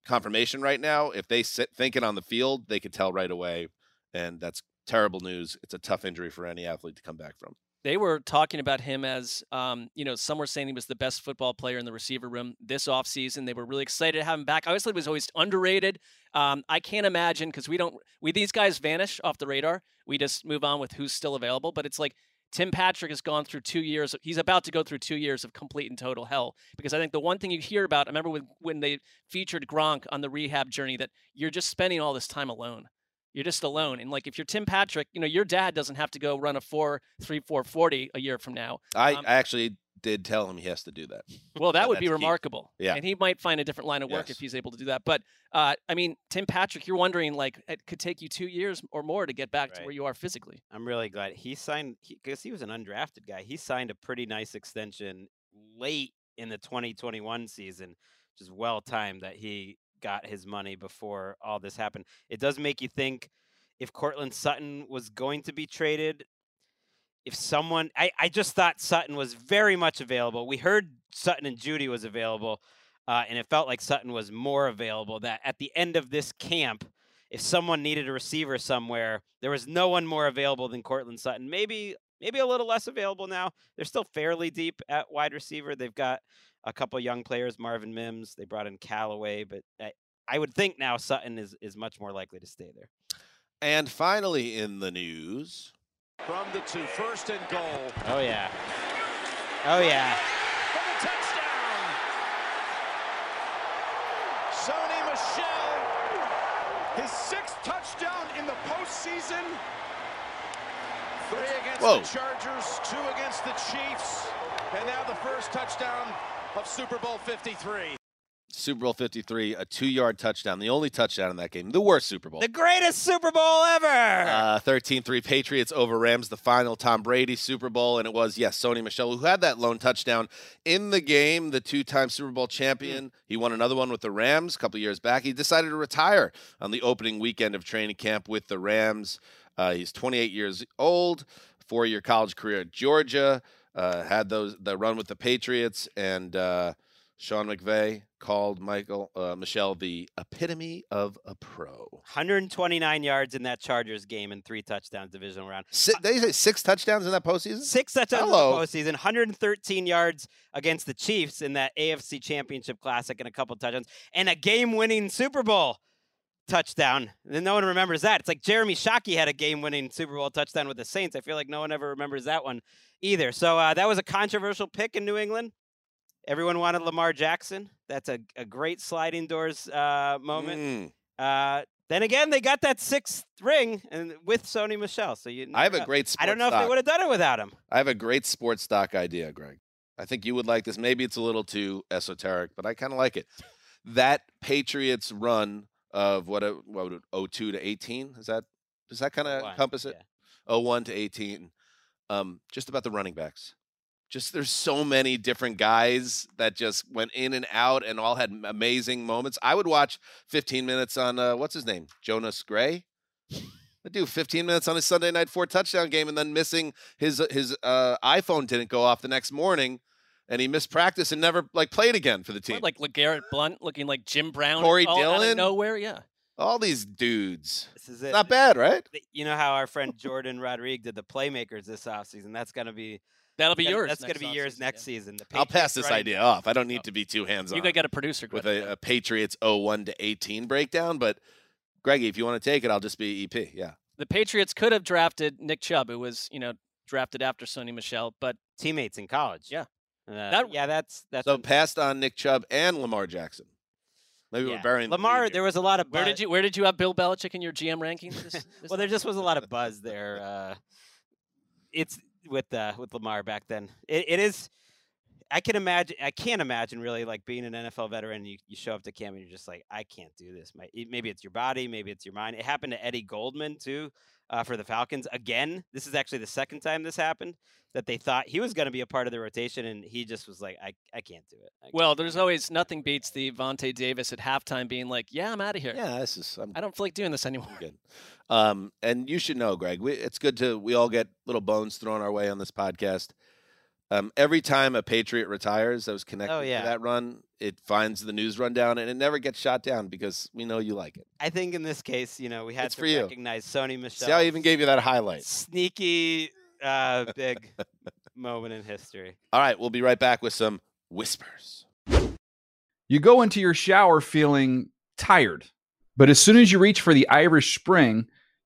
confirmation right now, if they sit thinking on the field, they could tell right away, and that's terrible news. It's a tough injury for any athlete to come back from. They were talking about him as, um, you know, some were saying he was the best football player in the receiver room this offseason. They were really excited to have him back. Thought he was always underrated. Um, I can't imagine because we don't, we these guys vanish off the radar. We just move on with who's still available. But it's like Tim Patrick has gone through two years. He's about to go through two years of complete and total hell because I think the one thing you hear about, I remember when, when they featured Gronk on the rehab journey, that you're just spending all this time alone. You're just alone. And like if you're Tim Patrick, you know, your dad doesn't have to go run a four, three, four, 40 a year from now. I, Um, I actually did tell him he has to do that. well, that would be that's key. remarkable. Yeah. And he might find a different line of work Yes. if he's able to do that. But uh, I mean, Tim Patrick, you're wondering like it could take you two years or more to get back to where you are physically. I'm really glad he signed because he, was an undrafted guy. He signed a pretty nice extension late in the 2021 season, which is well timed that he got his money before all this happened. It does make you think if Courtland Sutton was going to be traded, if someone I, I just thought Sutton was very much available. We heard Sutton and Jeudy was available, uh, and it felt like Sutton was more available. That at the end of this camp, if someone needed a receiver somewhere, there was no one more available than Courtland Sutton. Maybe maybe a little less available now. They're still fairly deep at wide receiver. They've got a couple young players, Marvin Mims. They brought in Callaway, but I, I would think now Sutton is is much more likely to stay there. And finally, in the news, From the two, first and goal. Oh yeah. Oh yeah. For the touchdown. Sony Michel, his sixth touchdown in the postseason. Three against Whoa. the Chargers, two against the Chiefs, and now the first touchdown of Super Bowl 53. Super Bowl 53, a two yard touchdown, the only touchdown in that game, the worst Super Bowl. The greatest Super Bowl ever. Uh, 13-3 Patriots over Rams, the final Tom Brady Super Bowl, and it was yes, Sony Michel who had that lone touchdown in the game. The two-time Super Bowl champion. He won another one with the Rams a couple years back. He decided to retire on the opening weekend of training camp with the Rams. Uh, he's 28 years old, four-year college career at Georgia. Uh, had those the run with the Patriots and. Uh, Sean McVay called Michael uh, Michel the epitome of a pro. 129 yards in that Chargers game and three touchdowns divisional round. Si- they say six touchdowns in that postseason. Six touchdowns Hello. in the postseason, 113 yards against the Chiefs in that AFC Championship Classic, and a couple touchdowns, and a game-winning Super Bowl touchdown. And no one remembers that. It's like Jeremy Shockey had a game-winning Super Bowl touchdown with the Saints. I feel like no one ever remembers that one either. So uh, that was a controversial pick in New England. Everyone wanted Lamar Jackson. That's a, a great sliding doors uh, moment. Mm. Uh, then again, they got that sixth ring and with Sony Michel. So you, I have a great I don't know if they would have done it without him. I have a great sports doc idea, Greg. I think you would like this. Maybe it's a little too esoteric, but I kind of like it. That Patriots run of what, a, what would it, 02 to 18 is that does that kind of encompass it? yeah. 01 to 18. Um, just about the running backs. Just there's so many different guys that just went in and out and all had amazing moments. I would watch 15 minutes on uh, what's his name, Jonas Gray. I do 15 minutes on his Sunday night four touchdown game and then missing his his uh, iPhone didn't go off the next morning and he missed practice and never like played again for the team. What, like LeGarrette Blount looking like Jim Brown. Corey all out of Dillon? nowhere, yeah. all these dudes. This is it. Not bad, right? You know how our friend Jordan Rodriguez did the playmakers this offseason? That's going to be That'll be yours. That's going to be yours offseason, next yeah. season. The I'll pass this running idea off. I don't need to be too hands on. You gotta get a producer with a, a Patriots 01 to 18 breakdown, but Greggy, if you want to take it, I'll just be EP. Yeah. the Patriots could have drafted Nick Chubb, who was, you know, drafted after Sony Michel, but Teammates in college. Yeah. Uh, That- yeah, that's that's So passed on Nick Chubb and Lamar Jackson. Maybe yeah. we're burying Lamar. lead There was a lot of where did you where did you have Bill Belichick in your GM rankings? This, this well, there just was a lot of buzz there. Uh, it's with uh, with Lamar back then. It, it is. I can imagine. I can't imagine really like being an NFL veteran. You, you show up to camp and you're just like, I can't do this. My, maybe it's your body, maybe it's your mind. It happened to Eddie Goldman too uh, for the Falcons. Again, this is actually the second time this happened that they thought he was going to be a part of the rotation, and he just was like, I, I can't do it. I can't well, there's always nothing beats the Vontae Davis at halftime being like, "Yeah, I'm out of here. Yeah, this is I'm I don't feel like doing this anymore." good. Um, and you should know, Greg. We, it's good to we all get little bones thrown our way on this podcast. Um, every time a Patriot retires that was connected Oh, yeah. to that run, it finds the news rundown and it never gets shot down because we know you like it. I think in this case, you know, we had It's to for you. recognize Sony Michel. See I even gave you that highlight. sneaky uh, big moment in history. All right, we'll be right back with some whispers. You go into your shower feeling tired, but as soon as you reach for the Irish Spring,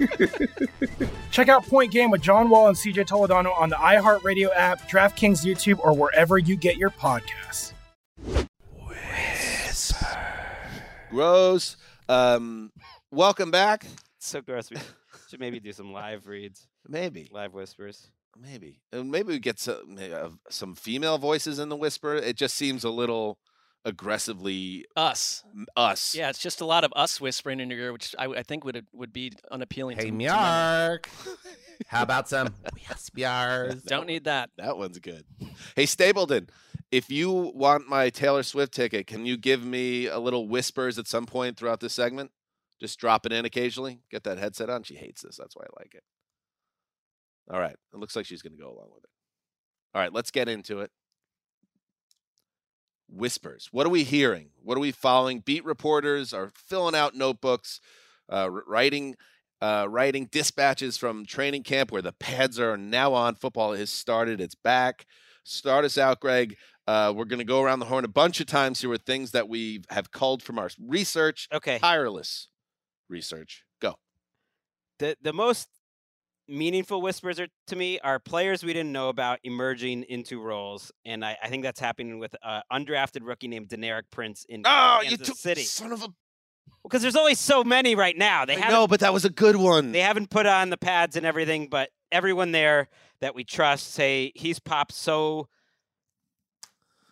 Check out Point Game with John Wall and CJ Toledano on the iHeartRadio app, DraftKings YouTube, or wherever you get your podcasts. Gross. Um, welcome back. so gross. We should maybe do some live reads. Maybe live whispers. Maybe. And maybe we get some may- uh, some female voices in the whisper. It just seems a little aggressively Us. us. Yeah, it's just a lot of us whispering in your ear, which I, I think would would be unappealing. Hey, to, to How about some whispers? Don't need that. That one's good. Hey, Stapleton, if you want my Taylor Swift ticket, can you give me a little whispers at some point throughout this segment? Just drop it in occasionally. Get that headset on. She hates this. That's why I like it. All right. It looks like she's going to go along with it. All right. Let's get into it. Whispers. What are we hearing? What are we following? Beat reporters are filling out notebooks, uh, writing uh, writing dispatches from training camp where the pads are now on. Football has started. It's back. Start us out, Greg. Uh, we're going to go around the horn a bunch of times here with things that we have culled from our research. Okay. Tireless research. Go. The the most meaningful whispers are to me are players we didn't know about emerging into roles, and I, I think that's happening with an undrafted rookie named Deneric Prince in Oh, you Kansas took City. son of a. Because there's only so many right now. They know, but that was a good one. they haven't put on the pads and everything, but everyone there that we trust say he's popped so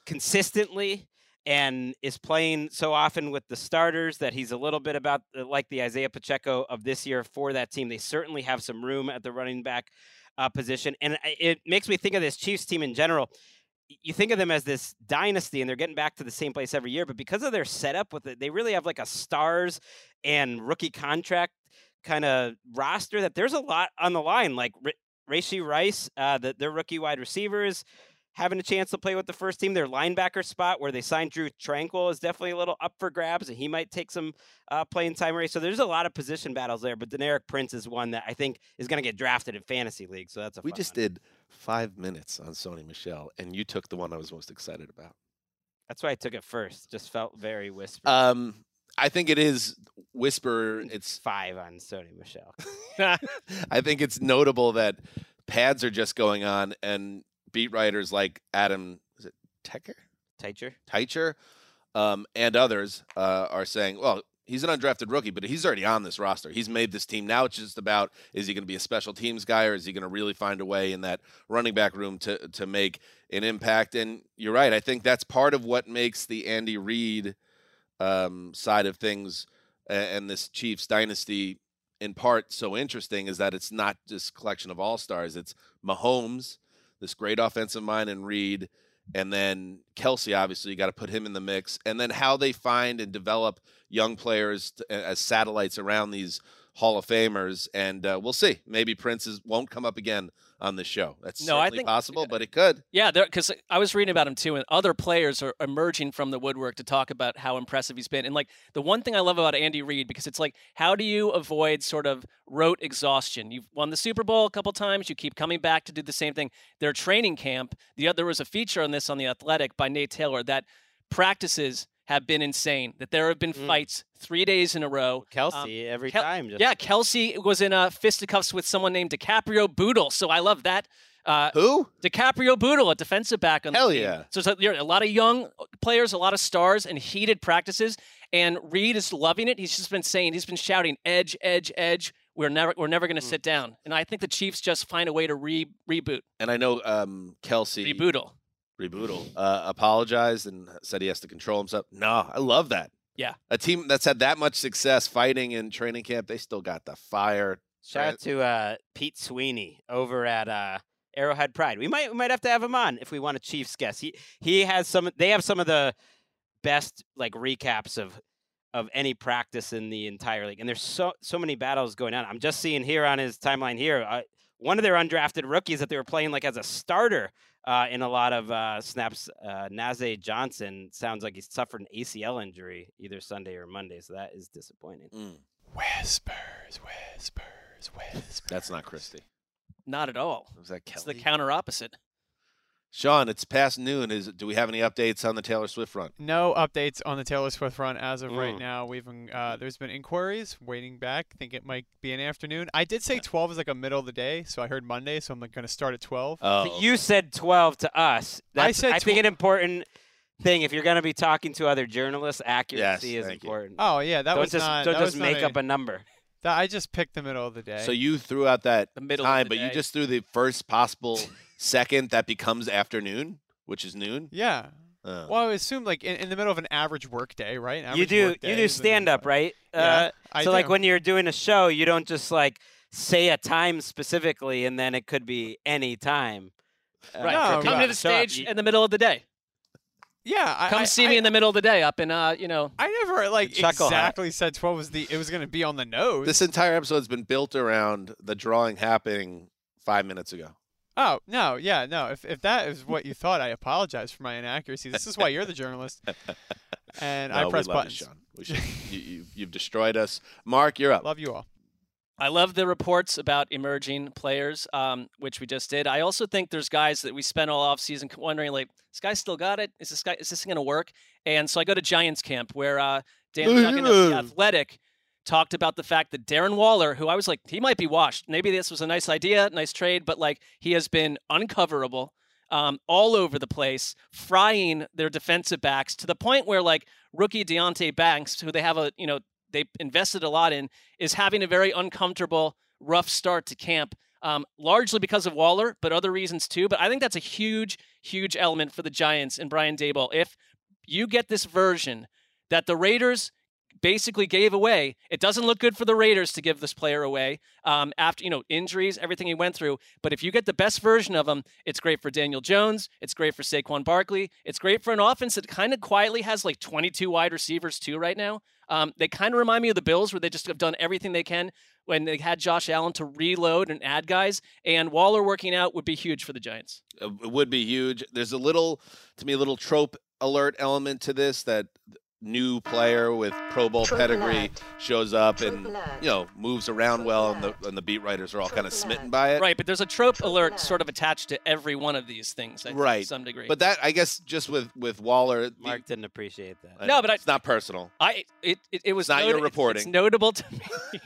consistently and is playing so often with the starters that he's a little bit about uh, like the Isaiah Pacheco of this year for that team. They certainly have some room at the running back uh, position, and it makes me think of this Chiefs team in general. You think of them as this dynasty, and they're getting back to the same place every year. But because of their setup with it, they really have like a stars and rookie contract kind of roster that there's a lot on the line. Like Rashee Rice, uh, the, their rookie wide receivers, having a chance to play with the first team. Their linebacker spot where they signed Drew Tranquil is definitely a little up for grabs, and he might take some uh, playing time race. So there's a lot of position battles there. But Deneric Prince is one that I think is going to get drafted in fantasy league. So that's a We just one. did five minutes on Sony Michel, and you took the one I was most excited about. That's why I took it first. Just felt very whisper. Um, I think it is whisper. It's five on Sony Michel. I think it's notable that pads are just going on, and beat writers like Adam is it Techer, Teacher. Teicher, um, and others uh, are saying, well, he's an undrafted rookie, but he's already on this roster. He's made this team. Now it's just about is he going to be a special teams guy or is he going to really find a way in that running back room to to make an impact? And you're right. I think that's part of what makes the Andy Reid um, side of things and this Chiefs dynasty in part so interesting is that it's not just collection of all stars. It's Mahomes, this great offensive mind, and Reid, and then Kelce. Obviously, you got to put him in the mix, and then how they find and develop young players to, as satellites around these Hall of Famers. And uh, we'll see. Maybe Prince is, won't come up again on the show. That's No, I certainly think- possible, but it could. Yeah, because I was reading about him too, and other players are emerging from the woodwork to talk about how impressive he's been. And like the one thing I love about Andy Reid, because it's like, how do you avoid sort of rote exhaustion? You've won the Super Bowl a couple times, you keep coming back to do the same thing. Their training camp, the there was a feature on this on the Athletic by Nate Taylor that practices have been insane. That there have been fights three days in a row. Kelce every Kel- time. Just yeah, Kelce was in uh, fisticuffs with someone named DiCaprio Bootle, so I love that. Uh, Who? DiCaprio Bootle, a defensive back on the Hell team. yeah. So, so a lot of young players, a lot of stars, and heated practices. And Reid is loving it. He's just been saying, he's been shouting, "Edge, edge, edge." We're never, we're never going to sit down. And I think the Chiefs just find a way to re reboot, And I know um, Kelce reboodle. Reboodle uh, apologized and said he has to control himself. No, I love that. Yeah. A team that's had that much success fighting in training camp, they still got the fire. Shout out to uh, Pete Sweeney over at uh, Arrowhead Pride. We might we might have to have him on if we want a Chiefs guest. He he has some. They have some of the best like recaps of of any practice in the entire league, and there's so so many battles going on. I'm just seeing here on his timeline here. Uh, one of their undrafted rookies that they were playing like as a starter uh, in a lot of uh, snaps, uh, Naze Johnson sounds like he's suffered an ACL injury either Sunday or Monday, so that is disappointing. Mm. Whispers, whispers, whispers. That's not Christy. Not at all. Was that It's the Kelly? counter opposite. Sean, it's past noon. Is do we have any updates on the Taylor Swift front? No updates on the Taylor Swift front as of right Mm. now. We've been, uh, there's been inquiries waiting back. Think it might be an afternoon. I did say 12 is like a middle of the day, so I heard Monday, so I'm like going to start at 12. Oh, But you said 12 to us. That's, said I think tw- an important thing if you're going to be talking to other journalists, accuracy is thank you. important. Oh yeah, that don't was just not. don't that just was make not up a number. That, I just picked the middle of the day. So you threw out that The middle of time, the but you just threw the first possible second that becomes afternoon, which is noon. yeah. Oh. Well, I assume like in, in the middle of an average work day, right? An You do work you do is in the- stand up, right? Yeah, uh, I so like when you're doing a show, you don't just like say a time specifically and then it could be any time. uh, Right. No, for Come people to to the show up. stage You- in the middle of the day. Yeah, I, Come I, see I, me in the middle of the day up in uh, you know. I never like chuckle hat. exactly said 12 was the. It was going to be on the nose. This entire episode's been built around the drawing happening five minutes ago. Oh no, yeah, no. If if that is what you thought, I apologize for my inaccuracy. This is why you're the journalist, and No, I we press love buttons. You, Sean. We should, you, you, you've destroyed us. Marc, you're up. Love you all. I love the reports about emerging players, um, which we just did. I also think there's guys that we spent all off season wondering, like, this guy still got it? Is this guy is this going to work? And so I go to Giants camp where uh, Dan Duggan of the Athletic talked about the fact that Darren Waller, who I was like, he might be washed. Maybe this was a nice idea, nice trade, but like he has been uncoverable. Um, all over the place, frying their defensive backs to the point where like rookie Deonte Banks, who they have a you know they invested a lot in, is having a very uncomfortable, rough start to camp, um, largely because of Waller, but other reasons too. But I think that's a huge, huge element for the Giants and Brian Daboll. If you get this version that the Raiders basically gave away, it doesn't look good for the Raiders to give this player away um, after you know injuries, everything he went through. But if you get the best version of him, it's great for Daniel Jones. It's great for Saquon Barkley. It's great for an offense that kind of quietly has like 22 wide receivers too right now. Um, they kind of remind me of the Bills, where they just have done everything they can when they had Josh Allen to reload and add guys. And Waller working out would be huge for the Giants. It would be huge. There's a little, to me, a little trope alert element to this that new player with Pro Bowl Triple pedigree alert. shows up and Triple alert. you know moves around well, and the and the beat writers are all kind of smitten by it. Right, but there's a trope alert sort of attached to every one of these things, I think, Right. to some degree. But that I guess just with with Waller, the- Marc didn't appreciate that. No, but I- it's not personal. I it it, it was It's not your noti- it's- reporting. It's notable to me.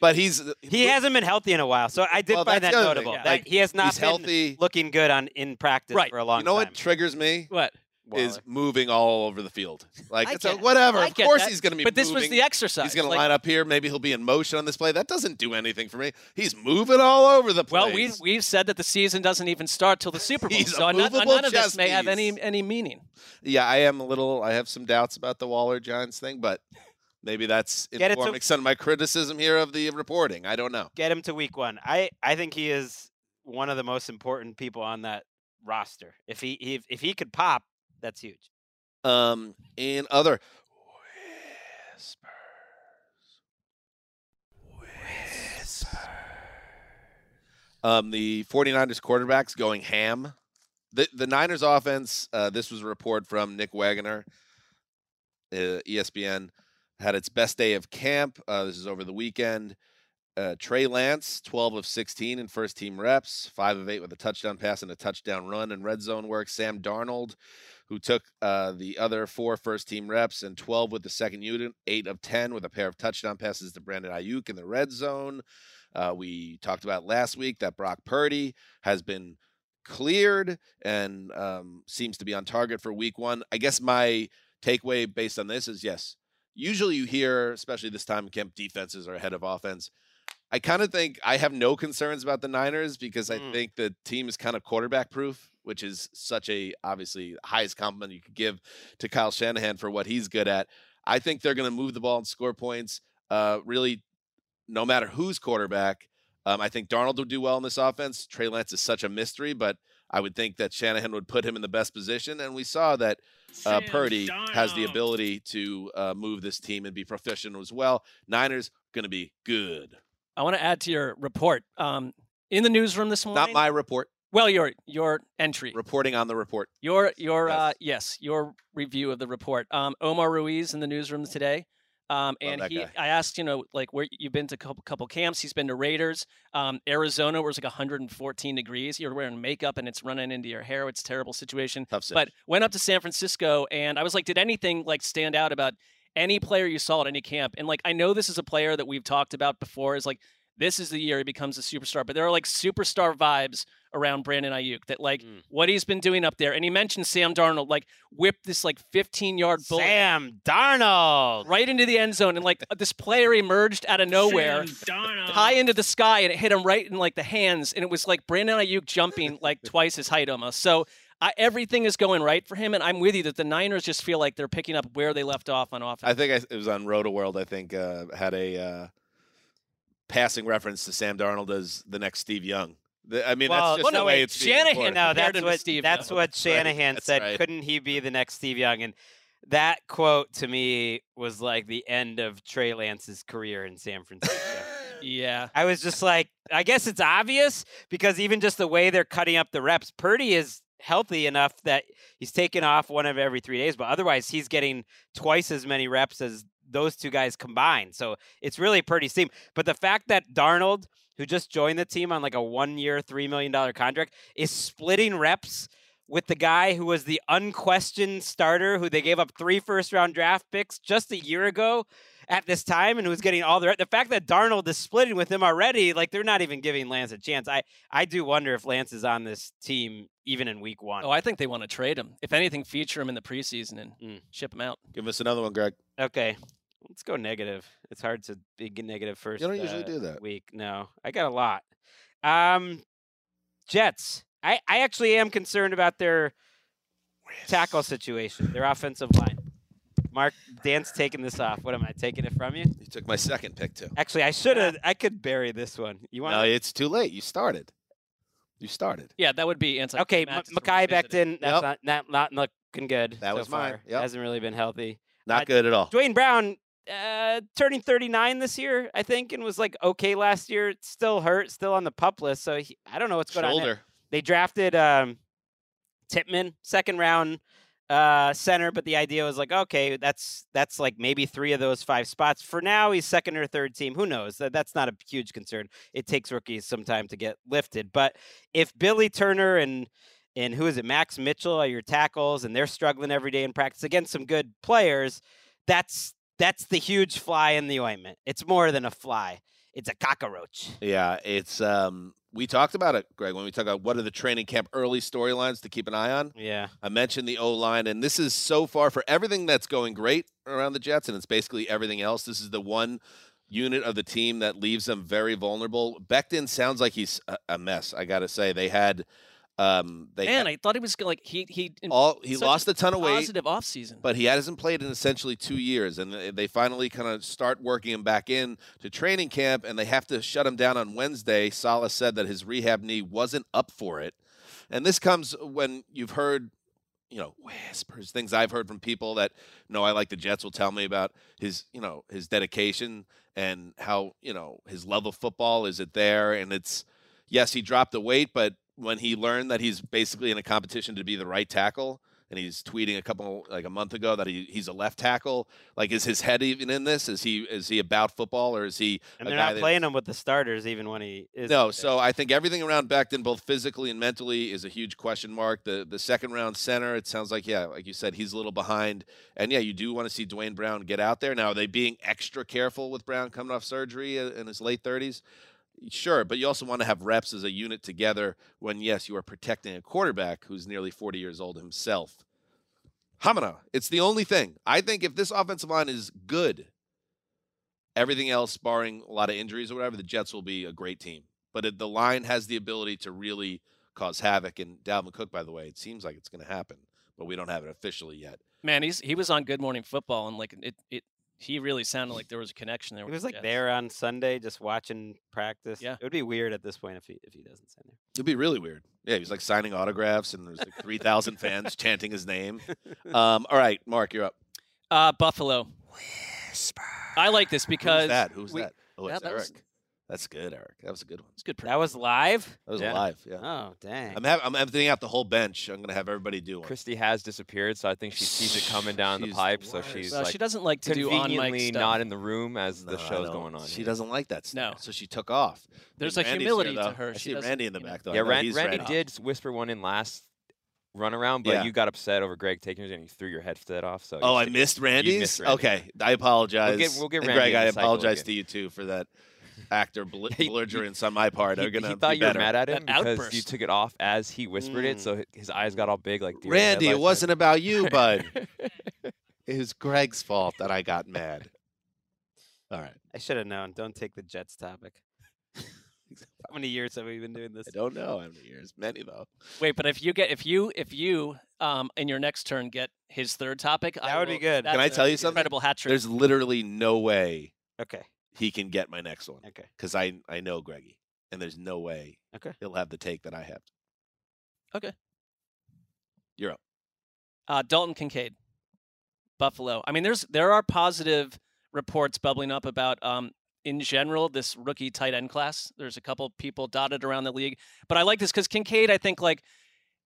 But he's He hasn't been healthy in a while, so I did Well, find that the other thing, notable. yeah. That Like, he has not he's been healthy. looking good on in practice Right. for a long you know time. what triggers me what? Is moving all over the field. Like I it's a, whatever. Of course that, he's going to be. But this was the exercise. He's going to line up here. Maybe he'll be in motion on this play. That doesn't do anything for me. He's moving all over the place. Well, we we've said that the season doesn't even start till the Super Bowl, so none, none of this chess may have any any meaning. Yeah, I am a little. I have some doubts about the Waller Giants thing, but maybe that's Get it to- informing some of my criticism here of the reporting. I don't know. Get him to week one. I, I think he is one of the most important people on that roster. If he if, if he could pop, that's huge. Um, in other whispers, um, the 49ers quarterbacks going ham. The the Niners offense. Uh, this was a report from Nick Wagoner, uh, ESPN, had its best day of camp. Uh, this is over the weekend. Uh, Trey Lance, 12 of 16 in first team reps, 5 of 8 with a touchdown pass and a touchdown run and red zone work. Sam Darnold, who took uh, the other four first team reps and 12 with the second unit, 8 of 10 with a pair of touchdown passes to Brandon Aiyuk in the red zone. Uh, we talked about last week that Brock Purdy has been cleared and um, seems to be on target for week one. I guess my takeaway based on this is yes, usually you hear, especially this time in camp, defenses are ahead of offense. I kind of think I have no concerns about the Niners because I Mm. think the team is kind of quarterback proof, which is such a obviously highest compliment you could give to Kyle Shanahan for what he's good at. I think they're going to move the ball and score points. Uh, really, no matter who's quarterback. Um, I think Darnold would do well in this offense. Trey Lance is such a mystery, but I would think that Shanahan would put him in the best position. And we saw that uh, Purdy has the ability to uh, move this team and be proficient as well. Niners going to be good. I want to add to your report. Um, in the newsroom this morning. Not my report. Well, your your entry, Reporting on the report. your your Yes. uh, yes, your review of the report. Um, Omar Ruiz in the newsroom today. Um, and he, guy. I asked, you know, like where you've been to a couple, couple camps. He's been to Raiders, um, Arizona, where it's like 114 degrees. You're wearing makeup and it's running into your hair. It's a terrible situation. Tough. But went up to San Francisco, and I was like, did anything like stand out about any player you saw at any camp? And like, I know this is a player that we've talked about before. Is like this is the year he becomes a superstar. But there are like superstar vibes around Brandon Aiyuk that like Mm. what he's been doing up there. And he mentioned Sam Darnold like whipped this like 15 yard bullet Sam Darnold. right into the end zone, and like this player emerged out of nowhere, high into the sky, and it hit him right in like the hands, and it was like Brandon Aiyuk jumping like twice his height almost. So. I, everything is going right for him, and I'm with you that the Niners just feel like they're picking up where they left off on offense. I think I, it was on Roto World. I think uh, had a uh, passing reference to Sam Darnold as the next Steve Young. The- I mean, well, that's just no, the way wait, it's Shanahan. No, that's what Steve that's Young. what That's right, Shanahan that's said. right. Couldn't he be the next Steve Young? And that quote to me was like the end of Trey Lance's career in San Francisco. Yeah. I was just like, I guess it's obvious because even just the way they're cutting up the reps, Purdy is healthy enough that he's taking off one of every three days, but otherwise he's getting twice as many reps as those two guys combined. So it's really pretty team. But the fact that Darnold, who just joined the team on like a one year, $3 million contract, is splitting reps with the guy who was the unquestioned starter who they gave up three first round draft picks just a year ago at this time and was getting all the the fact that Darnold is splitting with him already, like they're not even giving Lance a chance. I I do wonder if Lance is on this team even in week one. Oh, I think they want to trade him. If anything, feature him in the preseason and Mm. ship him out. Give us another one, Greg. Okay. Let's go negative. It's hard to be first. negative first. don't usually uh, do that. week. No, I got a lot. Um, Jets. I I actually am concerned about their tackle situation, their offensive line. Marc, Dan's taking this off. What am I taking it from you? You took my second pick too. Actually, I should have. I could bury this one. You want? No, it's too late. You started. You started. Yeah, that would be anti. okay, M- Mekhi Becton. That's Yep. not, not not looking good. That so was mine. far. Yep. Hasn't really been healthy. Not Uh, good at all. Duane Brown uh, turning 39 this year, I think, and was like okay last year. Still hurt, still on the pup list. So he, I don't know what's going on. there. Shoulder. They drafted um, Tippmann, second round uh, center, but the idea was like, okay, that's that's like maybe three of those five spots. For now, he's second or third team. Who knows? That that's not a huge concern. It takes rookies some time to get lifted. But if Billy Turner and and who is it, Max Mitchell are your tackles, and they're struggling every day in practice against some good players, that's that's the huge fly in the ointment. It's more than a fly. It's a cockroach. Yeah, it's um we talked about it, Greg, when we talked about what are the training camp early storylines to keep an eye on. Yeah. I mentioned the O line, and this is so far for everything that's going great around the Jets, and it's basically everything else. This is the one unit of the team that leaves them very vulnerable. Becton sounds like he's a, a mess. I got to say, they had um they Man, had I thought he was like he he all he lost a ton of weight, Positive offseason. but he hasn't played in essentially two years, and they- they finally kind of start working him back in to training camp, and they have to shut him down on Wednesday. Saleh said that his rehab knee wasn't up for it, and this comes when you've heard, you know, whispers, things I've heard from people that know I like the Jets will tell me about his, you know, his dedication and how you know his love of football is it there, and it's yes, he dropped the weight, but when he learned that he's basically in a competition to be the right tackle, and he's tweeting a couple like a month ago that he, he's a left tackle, like is his head even in this? Is he is he about football or is he? And they're not that- playing him with the starters even when he is. no, so I think everything around Becton, both physically and mentally, is a huge question mark. The the second round center, it sounds like, yeah, like you said, he's a little behind. And yeah, you do want to see Duane Brown get out there. Now, are they being extra careful with Brown coming off surgery in in his late 30s? Sure, but you also want to have reps as a unit together when, yes, you are protecting a quarterback who's nearly 40 years old himself. Hamana, it's the only thing. I think if this offensive line is good, everything else, barring a lot of injuries or whatever, the Jets will be a great team. But the line has the ability to really cause havoc. And Dalvin Cook, by the way, it seems like it's going to happen, but we don't have it officially yet. Man, he's he was on Good Morning Football and like it it he really sounded like there was a connection there. He was the like Jets. there on Sunday just watching practice. Yeah. It would be weird at this point if he if he doesn't sign there. It'd be really weird. Yeah, he was like signing autographs, and there's like 3,000 fans chanting his name. Um, all right, Marc, you're up. Uh, Buffalo. Whisper. I like this because Who's that? Who's we- that? Oh, it's that was- Eric. That's good, Eric. That was a good one. It's good. That was live. That was Yeah. live. Yeah. Oh dang. I'm have, I'm emptying out the whole bench. I'm gonna have everybody do one. Christy has disappeared, so I think she sees it coming down the pipe. the So she's Well, like she doesn't like to do on-mic conveniently not in the room as the No, I show's going on. She here. doesn't like that Stuff. No. so she took off. There's And a Randy's humility here, to though. her. I She see Randy in the you know. back though. Yeah, I Ran- he's Randy ready. did whisper one in last run around, but Yeah. you got upset over Greg taking yours and you threw your headset off. So Oh, I missed Randy's. missed Randy. Okay, I apologize. we'll get and Randy Greg, I apologize to you too for that actor bel- belligerence on my part. He, They're gonna he be thought you were mad at him That because you outburst. took it off as he whispered it, Mm. so his eyes got all big like deer Randy, it wasn't about you, bud. it was Greg's fault that I got mad. All right. I should have known. Don't take the Jets topic. How many years have we been doing this? I don't know how many years. Many though. Wait, but if you get if you if you um in your next turn get his third topic, That would be good. Can I tell you something? Incredible hat trick. There's literally no way Okay. He can get my next one Okay. because I I know Greggy, and there's no way Okay. he'll have the take that I have. Okay. You're up. Uh, Dalton Kincaid, Buffalo. I mean, there's there are positive reports bubbling up about um, in general this rookie tight end class. There's a couple people dotted around the league, but I like this because Kincaid. I think like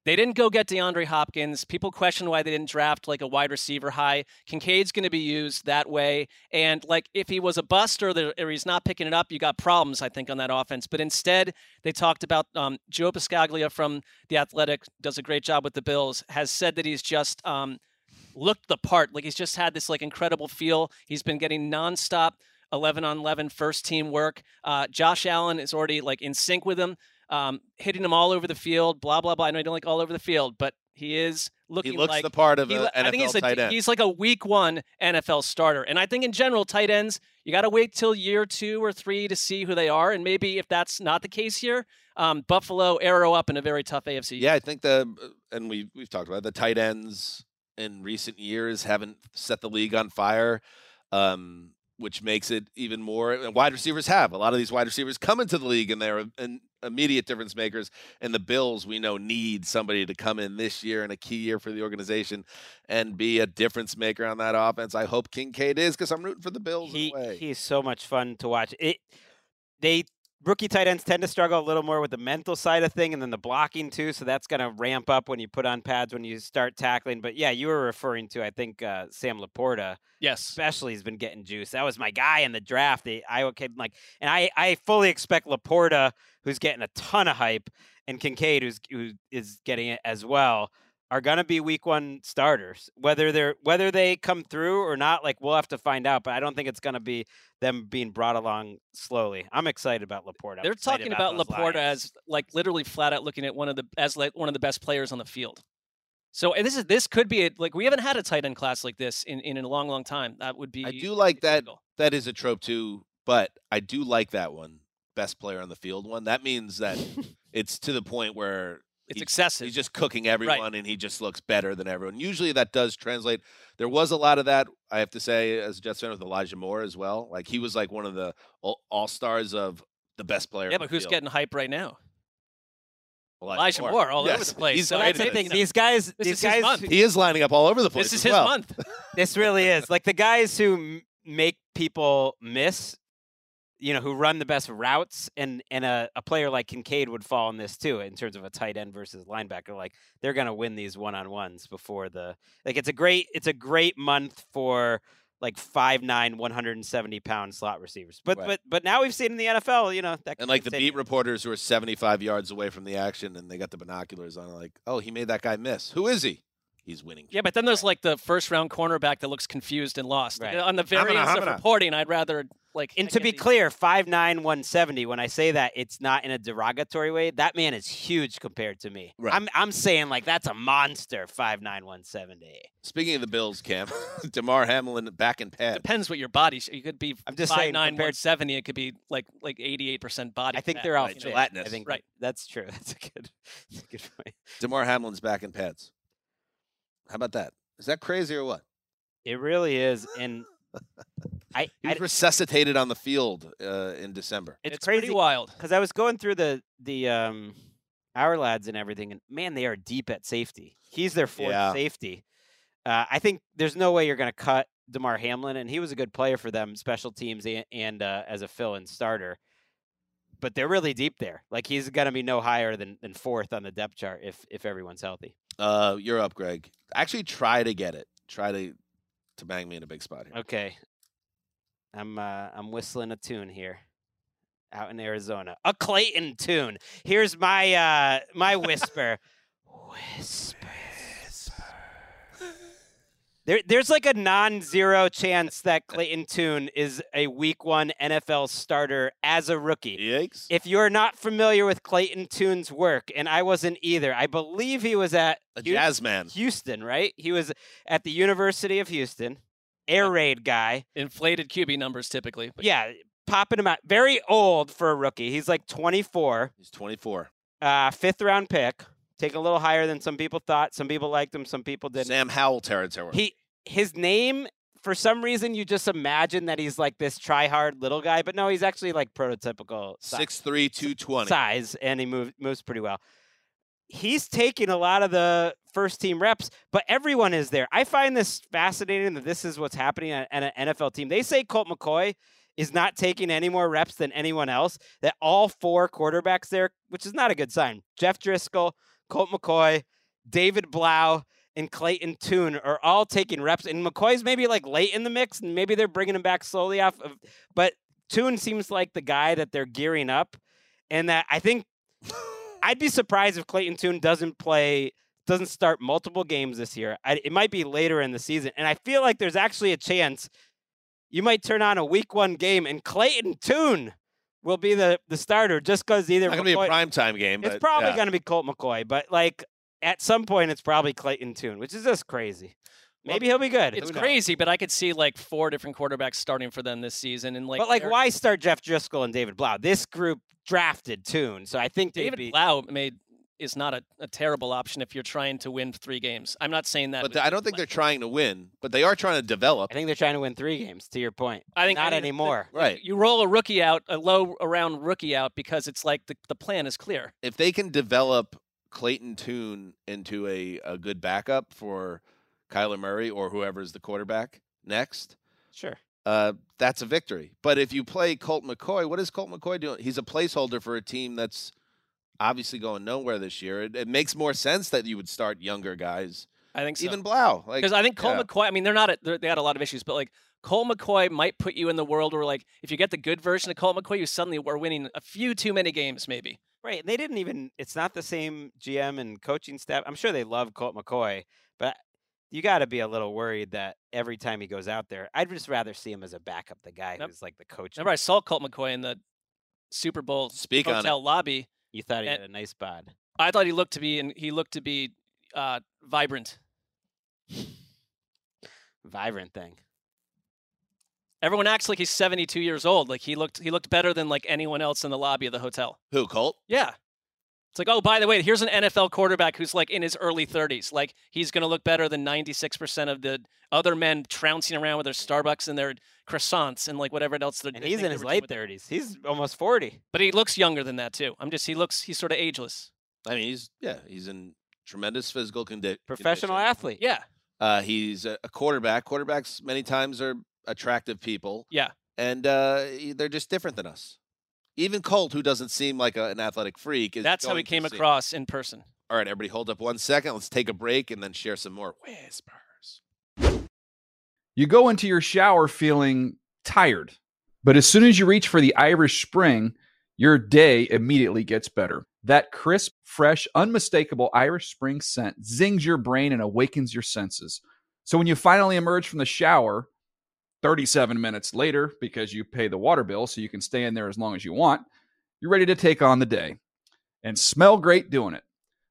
they didn't go get DeAndre Hopkins. People question why they didn't draft like a wide receiver high. Kincaid's going to be used that way, and like if he was a bust or, or he's not picking it up, you got problems. I think on that offense. But instead, they talked about um, Joe Buscaglia from the Athletic does a great job with the Bills. Has said that he's just um, looked the part. Like he's just had this like incredible feel. He's been getting nonstop 11 on 11 first team work. Uh, Josh Allen is already like in sync with him, um, hitting him all over the field. Blah blah blah. I know you don't like all over the field, but he is looking. He looks like, the part of he an I think he's NFL a, tight end. He's like a week one NFL starter, and I think in general tight ends you got to wait till year two or three to see who they are, and maybe if that's not the case here, um, Buffalo arrow up in a very tough AFC. Yeah, I think the and we we've talked about it, the tight ends in recent years haven't set the league on fire, um, which makes it even more. And wide receivers have a lot of these wide receivers come into the league and they're an immediate difference makers. And the Bills we know need somebody to come in this year and a key year for the organization and be a difference maker on that offense. I hope Kincaid is because I'm rooting for the Bills. He in a way. he's so much fun to watch. It they rookie tight ends tend to struggle a little more with the mental side of thing and then the blocking too. So that's going to ramp up when you put on pads when you start tackling. But yeah, you were referring to I think uh, Sam Laporta. Yes, especially has been getting juice. That was my guy in the draft. The Iowa kid, like, and I I fully expect Laporta, who's getting a ton of hype, and Kincaid, who's who is getting it as well. Are gonna be week one starters, whether they're whether they come through or not. Like we'll have to find out, but I don't think it's gonna be them being brought along slowly. I'm excited about Laporta. They're talking about, those Laporta Lions. as like literally flat out looking at one of the as like one of the best players on the field. So and this is this could be a, like we haven't had a tight end class like this in, in a long long time. That would be I do like that. That is a trope too, but I do like that one. Best player on the field one. That means that it's to the point where It's he- excessive. He's just cooking everyone, and he just looks better than everyone. Usually, that does translate. There was a lot of that. I have to say, as a Jets fan, with Elijah Moore as well. Like he was like one of the all stars of the best player. Yeah, but who's field. getting hype right now? Elijah, Elijah Moore all over the place. He's So right that's the thing. These guys, This these is his guys, month. He is lining up all over the place. This is as his well. month. this really is like the guys who make people miss you know who run the best routes and and a, a player like kincaid would fall in this too in terms of a tight end versus linebacker like they're going to win these one-on-ones before the like it's a great it's a great month for like 5'9 170 pound slot receivers but Right. but but now we've seen in the nfl you know that And like the beat reporters who are 75 yards away from the action and they got the binoculars on, like, oh, he made that guy miss. Who is he? He's winning. Yeah, but then there's like the first round cornerback that looks confused and lost. Right. On the Hamana, variance of Hamana. reporting, I'd rather like and to be clear 5'9 170 when i say that it's not in a derogatory way that man is huge compared to me Right. i'm i'm saying like that's a monster 5'9 170 Speaking of the Bills, Cam, Damar Hamlin back in pads. depends what your body. You could be I'm just five saying, nine compared- one seventy. It could be like like eighty eight percent body. I think fat. they're all Right, fit. gelatinous. I think Right. that's true. That's a good, that's a good point. Damar Hamlin's back in pads. How about that? Is that crazy or what? It really is, and I, He I was resuscitated on the field uh, in December. it's, It's pretty crazy wild. because I was going through the the um our lads and everything, and man, they are deep at safety. He's their fourth Yeah. safety. Uh, I think there's no way you're going to cut Damar Hamlin, and he was a good player for them, special teams and, and uh, as a fill-in starter. but they're really deep there. Like he's going to be no higher than, than fourth on the depth chart if if everyone's healthy. Uh, you're up, Gregg. Actually, try to get it. Try to to bang me in a big spot here. Okay, I'm uh, I'm whistling a tune here, out in Arizona, a Clayton tune. Here's my uh, my whisper. whisper. There, there's like a non-zero chance that Clayton Tune is a Week One NFL starter as a rookie. Yikes! If you're not familiar with Clayton Tune's work, and I wasn't either, I believe he was at A Hu- jazz man. Houston, right? He was at the University of Houston, air raid guy. Inflated QB numbers typically. But Yeah, popping him out. Very old for a rookie. He's like 24, He's 24. uh, fifth round pick. Take a little higher than some people thought. Some people liked him. Some people didn't. Sam Howell territory. He his name for some reason you just imagine that he's like this try hard little guy, but no, he's actually like prototypical si- Six three two twenty. size, and he move, moves pretty well. He's taking a lot of the first team reps, but everyone is there. I find this fascinating that this is what's happening at an NFL team. They say Colt McCoy is not taking any more reps than anyone else. That all four quarterbacks there, which is not a good sign. Jeff Driskel, Colt McCoy, David Blough, and Clayton Tune are all taking reps. And McCoy's maybe like late in the mix, and maybe they're bringing him back slowly off of. But Tune seems like the guy that they're gearing up, and that I think I'd be surprised if Clayton Tune doesn't play, doesn't start multiple games this year. I, it might be later in the season, and I feel like there's actually a chance you might turn on a Week One game and Clayton Tune will be the the starter just because either Not gonna be a McCoy- prime time game. it's but, probably yeah. going to be Colt McCoy, but like at some point, it's probably Clayton Tune, which is just crazy. Maybe he'll be good. It's crazy, but I could see like four different quarterbacks starting for them this season, and like, but like, why start Jeff Driskel and David Blough? This group drafted Tune, so I think David be. Blough made is not a, a terrible option if you're trying to win three games. I'm not saying that. But with- I don't think they're trying to win, but they are trying to develop. I think they're trying to win three games. To your point, I think not I think the- anymore. Right. You roll a rookie out, a low around rookie out, because it's like the, the plan is clear. If they can develop Clayton Tune into a, a good backup for Kyler Murray or whoever's the quarterback next, Sure. uh, that's a victory. But if you play Colt McCoy, what is Colt McCoy doing? He's a placeholder for a team that's obviously going nowhere this year. It, it makes more sense that you would start younger guys. I think so. Even Blough, like because I think Cole yeah. McCoy. I mean, they're not. A, they're, they had a lot of issues, but like Cole McCoy might put you in the world where like if you get the good version of Cole McCoy, you suddenly are winning a few too many games, maybe. Right. And They didn't even, it's not the same GM and coaching staff. I'm sure they love Colt McCoy, but you got to be a little worried that every time he goes out there, I'd just rather see him as a backup, the guy Yep. who's like the coach. Remember, I saw Colt McCoy in the Super Bowl Speak hotel lobby. You thought he had a nice bod. I thought he looked to be, and he looked to be uh, vibrant. Vibrant thing. Everyone acts like he's 72 years old. Like he looked, he looked better than like anyone else in the lobby of the hotel. Who, Colt? Yeah. It's like, oh, by the way, here's an NFL quarterback who's like in his early 30s. Like he's going to look better than 96% of the other men trouncing around with their Starbucks and their croissants and like whatever else they're And he's in his late 30s. He's almost 40. But he looks younger than that too. I'm just, he looks, he's sort of ageless. I mean, he's yeah, he's in tremendous physical condi- Professional condition. athlete. Yeah. Uh, he's a, a quarterback. Quarterbacks many times are attractive people, Yeah. and uh, they're just different than us. Even Colt, who doesn't seem like a, an athletic freak, is That's how he came seem- across in person. All right, everybody, hold up one second. Let's take a break and then share some more whispers. You go into your shower feeling tired, but as soon as you reach for the Irish Spring, your day immediately gets better. That crisp, fresh, unmistakable Irish Spring scent zings your brain and awakens your senses. So when you finally emerge from the shower, 37 minutes later, because you pay the water bill so you can stay in there as long as you want, you're ready to take on the day and smell great doing it.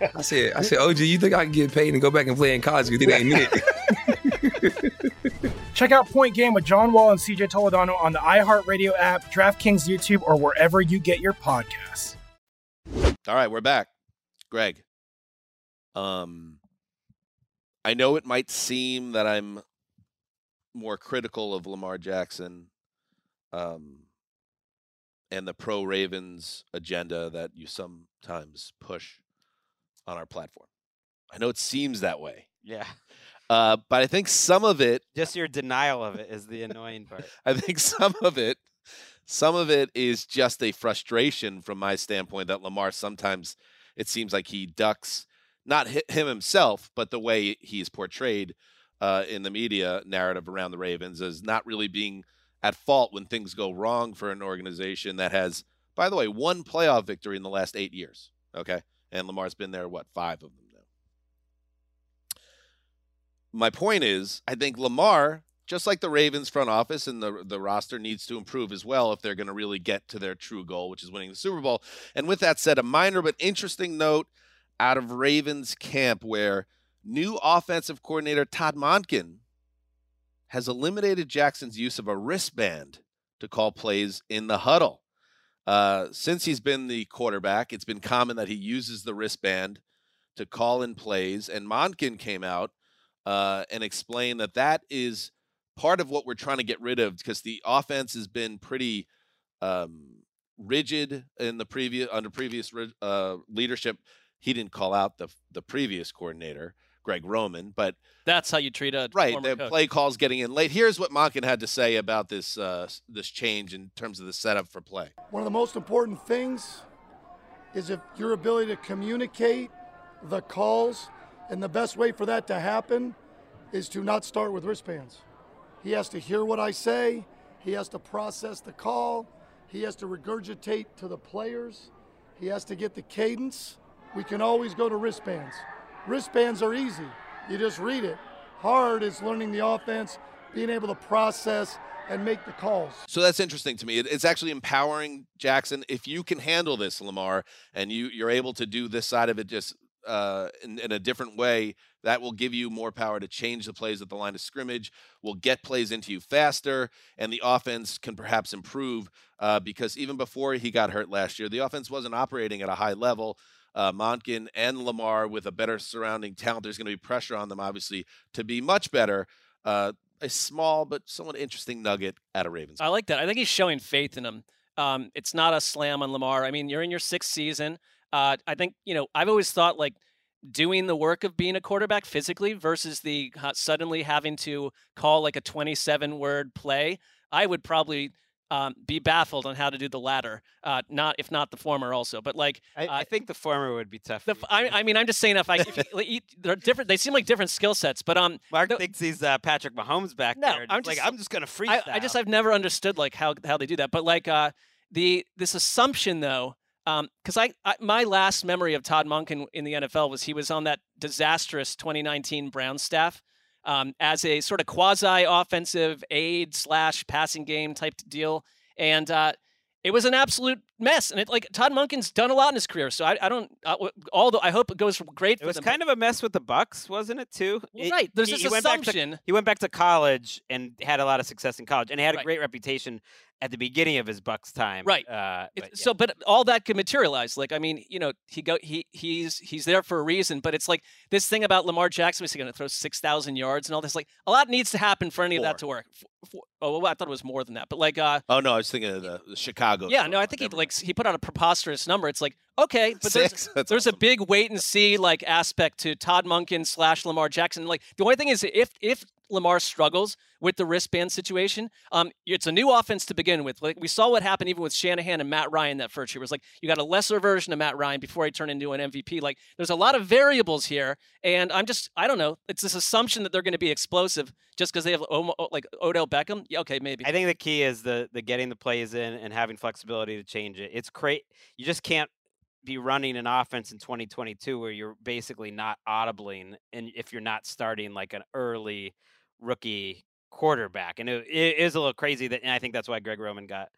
I said, I said, OG, you think I can get paid and go back and play in college? Because it ain't it. Check out Point Game with John Wall and CJ Toledano on the iHeartRadio app, DraftKings YouTube, or wherever you get your podcasts. All right, we're back. Gregg. Um I know it might seem that I'm more critical of Lamar Jackson um and the pro Ravens agenda that you sometimes push on our platform. I know it seems that way. Yeah. Uh, but I think some of it Just your denial of it is the annoying part. I think some of it, some of it is just a frustration from my standpoint that Lamar sometimes it seems like he ducks not hi- him himself, but the way he's portrayed uh, in the media narrative around the Ravens as not really being at fault when things go wrong for an organization that has, by the way, one playoff victory in the last eight years. Okay, and Lamar's been there what five of them now. My point is, I think Lamar just like the Ravens front office and the the roster needs to improve as well if they're going to really get to their true goal, which is winning the Super Bowl. And with that said, a minor but interesting note out of Ravens camp where new offensive coordinator Todd Monken has eliminated Jackson's use of a wristband to call plays in the huddle. Uh, since he's been the quarterback, it's been common that he uses the wristband to call in plays. And Monken came out uh, and explained that that is part of what we're trying to get rid of because the offense has been pretty um, rigid in the previous under previous uh, leadership. He didn't call out the the previous coordinator, Greg Roman, but That's how you treat a right the coach. play calls getting in late. Here's what Monken had to say about this uh, this change in terms of the setup for play. One of the most important things is if your ability to communicate the calls, and the best way for that to happen is to not start with wristbands. He has to hear what I say, he has to process the call, he has to regurgitate to the players, he has to get the cadence. We can always go to wristbands. Wristbands are easy, you just read it. Hard is learning the offense, being able to process and make the calls. So that's interesting to me. It's actually empowering Jackson. If you can handle this, Lamar, and you you're able to do this side of it just uh, in, in a different way, that will give you more power to change the plays at the line of scrimmage. Will get plays into you faster, and the offense can perhaps improve uh, because even before he got hurt last year, the offense wasn't operating at a high level. Uh, and Lamar with a better surrounding talent, there's going to be pressure on them, obviously, to be much better. Uh, a small but somewhat interesting nugget at a Ravens. I like that. I think he's showing faith in him. Um, it's not a slam on Lamar. I mean, you're in your sixth season. Uh, I think you know. I've always thought like doing the work of being a quarterback physically versus the uh, suddenly having to call like a 27 word play. I would probably um, be baffled on how to do the latter. Uh, not if not the former also, but like I, I think the former would be tough. the, I, I mean, I'm just saying if I if you, they're different. They seem like different skill sets, but um, Marc thinks he's uh, Patrick Mahomes back no, there. I'm it's like just I'm just gonna freestyle. I, I just I've never understood like how how they do that. But like uh the this assumption though, um, because I, I my last memory of Todd Monken in the NFL was he was on that disastrous 2019 Browns staff. Um, as a sort of quasi offensive aid slash passing game type deal, and uh, it was an absolute mess. And it like Todd Monken's done a lot in his career, so I, I don't. Uh, although I hope it goes great. It was them, kind of a mess with the Bucs, wasn't it too? Well, It- right, there's he, this he went back to- assumption- he went back to college and had a lot of success in college, and he had a Right. great reputation at the beginning of his Bucs time. Right. Uh, but yeah. So, but all that could materialize. Like, I mean, you know, he go he he's he's there for a reason. But it's like this thing about Lamar Jackson was he going to throw six thousand yards and all this. Like, a lot needs to happen for any of that to work. F- f- oh, well, I thought it was more than that. But like, uh, Oh no, I was thinking of the, the Chicago. yeah, no, I think he like he put out a preposterous number. It's like okay, but Six? there's, That's there's a big wait and see like aspect to Todd Monken slash Lamar Jackson. Like the only thing is if if Lamar struggles with the wristband situation, um, it's a new offense to begin with. Like we saw what happened even with Shanahan and Matt Ryan that first year. It was like you got a lesser version of Matt Ryan before he turned into an MVP. Like there's a lot of variables here, and I'm just I don't know. It's this assumption that they're going to be explosive just because they have Omo, like Odell Beckham. Yeah, okay, maybe. I think the key is the the getting the plays in and having flexibility to change it. It's great. You just can't be running an offense in 2022 where you're basically not audibling and if you're not starting like an early rookie quarterback. And it, it is a little crazy that and I think that's why Greg Roman got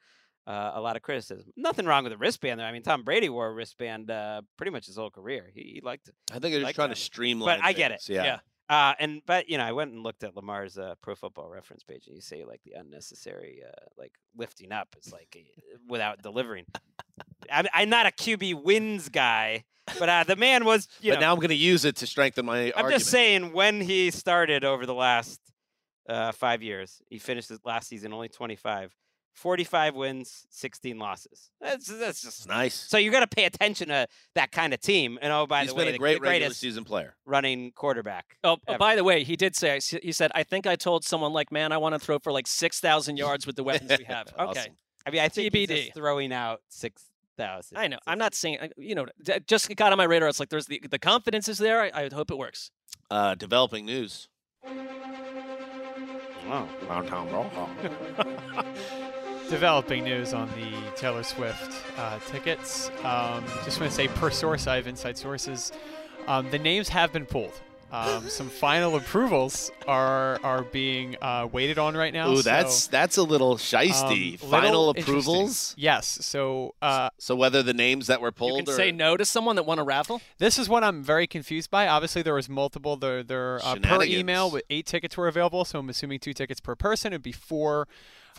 uh, a lot of criticism. Nothing wrong with a wristband there. I mean, Tom Brady wore a wristband uh, pretty much his whole career. He, he liked it. I think they're just trying that. to streamline. But I get it. things, Yeah. Uh, and but you know, I went and looked at Lamar's uh, Pro Football Reference page, and you say like the unnecessary uh, like lifting up is like uh, without delivering. I'm, I'm not a QB wins guy, but uh, the man was. But know, now I'm going to use it to strengthen my I'm argument. just saying when he started over the last uh, five years, he finished his last season only 25, 45 wins, 16 losses. That's that's just nice. So you got to pay attention to that kind of team. And oh, by He's the way, been a great the regular greatest season player. running quarterback. Oh, oh, ever. by the way, he did say he said, "I think I told someone like, man, I want to throw for like six thousand yards with the weapons we have." Okay, Awesome. I mean, I think he's TBD. just throwing out six thousand. I know. I'm not saying you know. Just got on my radar. It's like there's the the confidence is there. I, I hope it works. Uh, developing news. Oh, Developing news on the Taylor Swift uh, tickets. Um, just want to say, per source, I have inside sources. Um, the names have been pulled. Um, some final approvals are are being uh, waited on right now. Ooh, so, that's that's a little shisty. um, Final little approvals. Yes. So uh, So whether the names that were pulled. You pulled can or say no to someone that won a raffle. This is what I'm very confused by. Obviously, there was multiple. There, there uh, per email, Shenanigans. with eight tickets were available. So I'm assuming two tickets per person. It'd be four.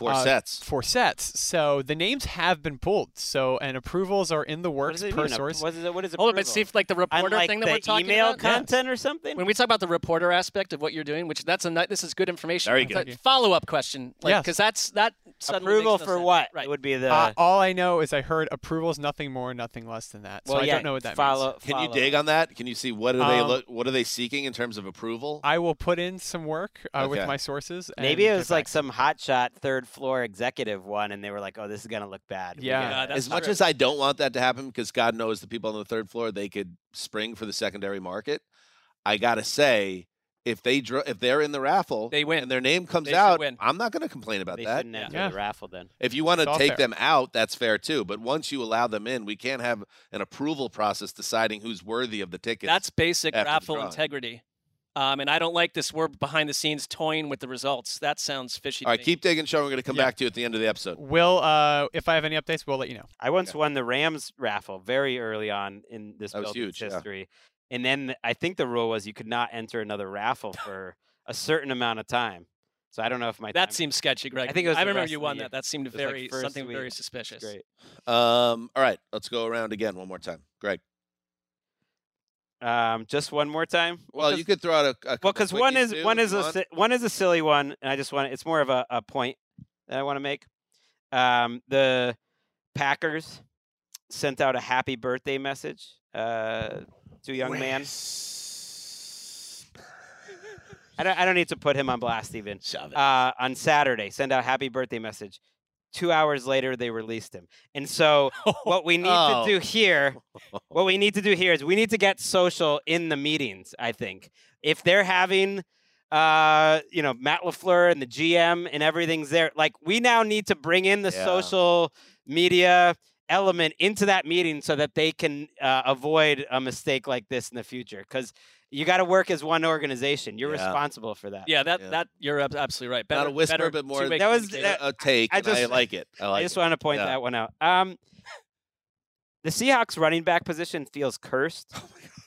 Four uh, sets. Four sets. So the names have been pulled. So and approvals are in the works does per mean? A- source. What is it? What is it? Hold on, but see if like the reporter Unlike thing that the we're talking email about. content or something. When we talk about the reporter aspect of what you're doing, which that's a ni- this is good information. Very good. Follow up question, like Yes. because that's that suddenly Approval no for sense. what? Right. Would be the. Uh, all I know is I heard approvals, nothing more, nothing less than that. So well, I don't know what that follow, means. Can you dig on that? Can you see what are they Um, look? What are they seeking in terms of approval? I will put in some work uh, with my sources. Maybe it was like back. some hotshot third floor executive one, and they were like, "Oh, this is gonna look bad." Yeah. Yeah, as much true. as I don't want that to happen, because God knows the people on the third floor they could spring for the secondary market. I gotta say, if they dr- if they're in the raffle, They win. and their name comes They out, win. I'm not going to complain about They that. shouldn't enter Yeah. the raffle then. If you want to take fair. them out, that's fair too. But once you allow them in, we can't have an approval process deciding who's worthy of the ticket. That's basic raffle integrity. Um, and I don't like this. We're behind the scenes toying with the results. That sounds fishy. all to right. me. Keep digging, Sean. We're going to come Yeah. back to you at the end of the episode. Will uh, if I have any updates, we'll let you know. I once won the Rams raffle very early on in this That was building's huge, yeah. history, and then I think the rule was you could not enter another raffle for a certain amount of time. So I don't know if my That time- seems sketchy, Gregg. I think it was I remember you won that. That seemed It was like very something week. very suspicious. great. Um, all right. Let's go around again one more time. Gregg. Um, just one more time. Well, you could throw out a, a Well, because one is one is a si- one is a silly one, and I just want it's more of a, a point that I want to make. Um, the Packers sent out a happy birthday message uh, to a young man. I don't, I don't need to put him on blast even. Uh, on Saturday, send out happy birthday message. Two hours later, they released him. And so, what we need Oh. to do here, what we need to do here is we need to get social in the meetings. I think if they're having, uh, you know, Matt Lafleur and the GM and everything's there, like we now need to bring in the Yeah. social media element into that meeting so that they can uh, avoid a mistake like this in the future. Because you got to work as one organization. You're Yeah. responsible for that. Yeah, that Yeah. that you're absolutely right. Better, Not a whisper, better but more two-way That was- that- a take. I and I just- like it. I like I just want to point Yeah. that one out. Um, the Seahawks running back position feels cursed.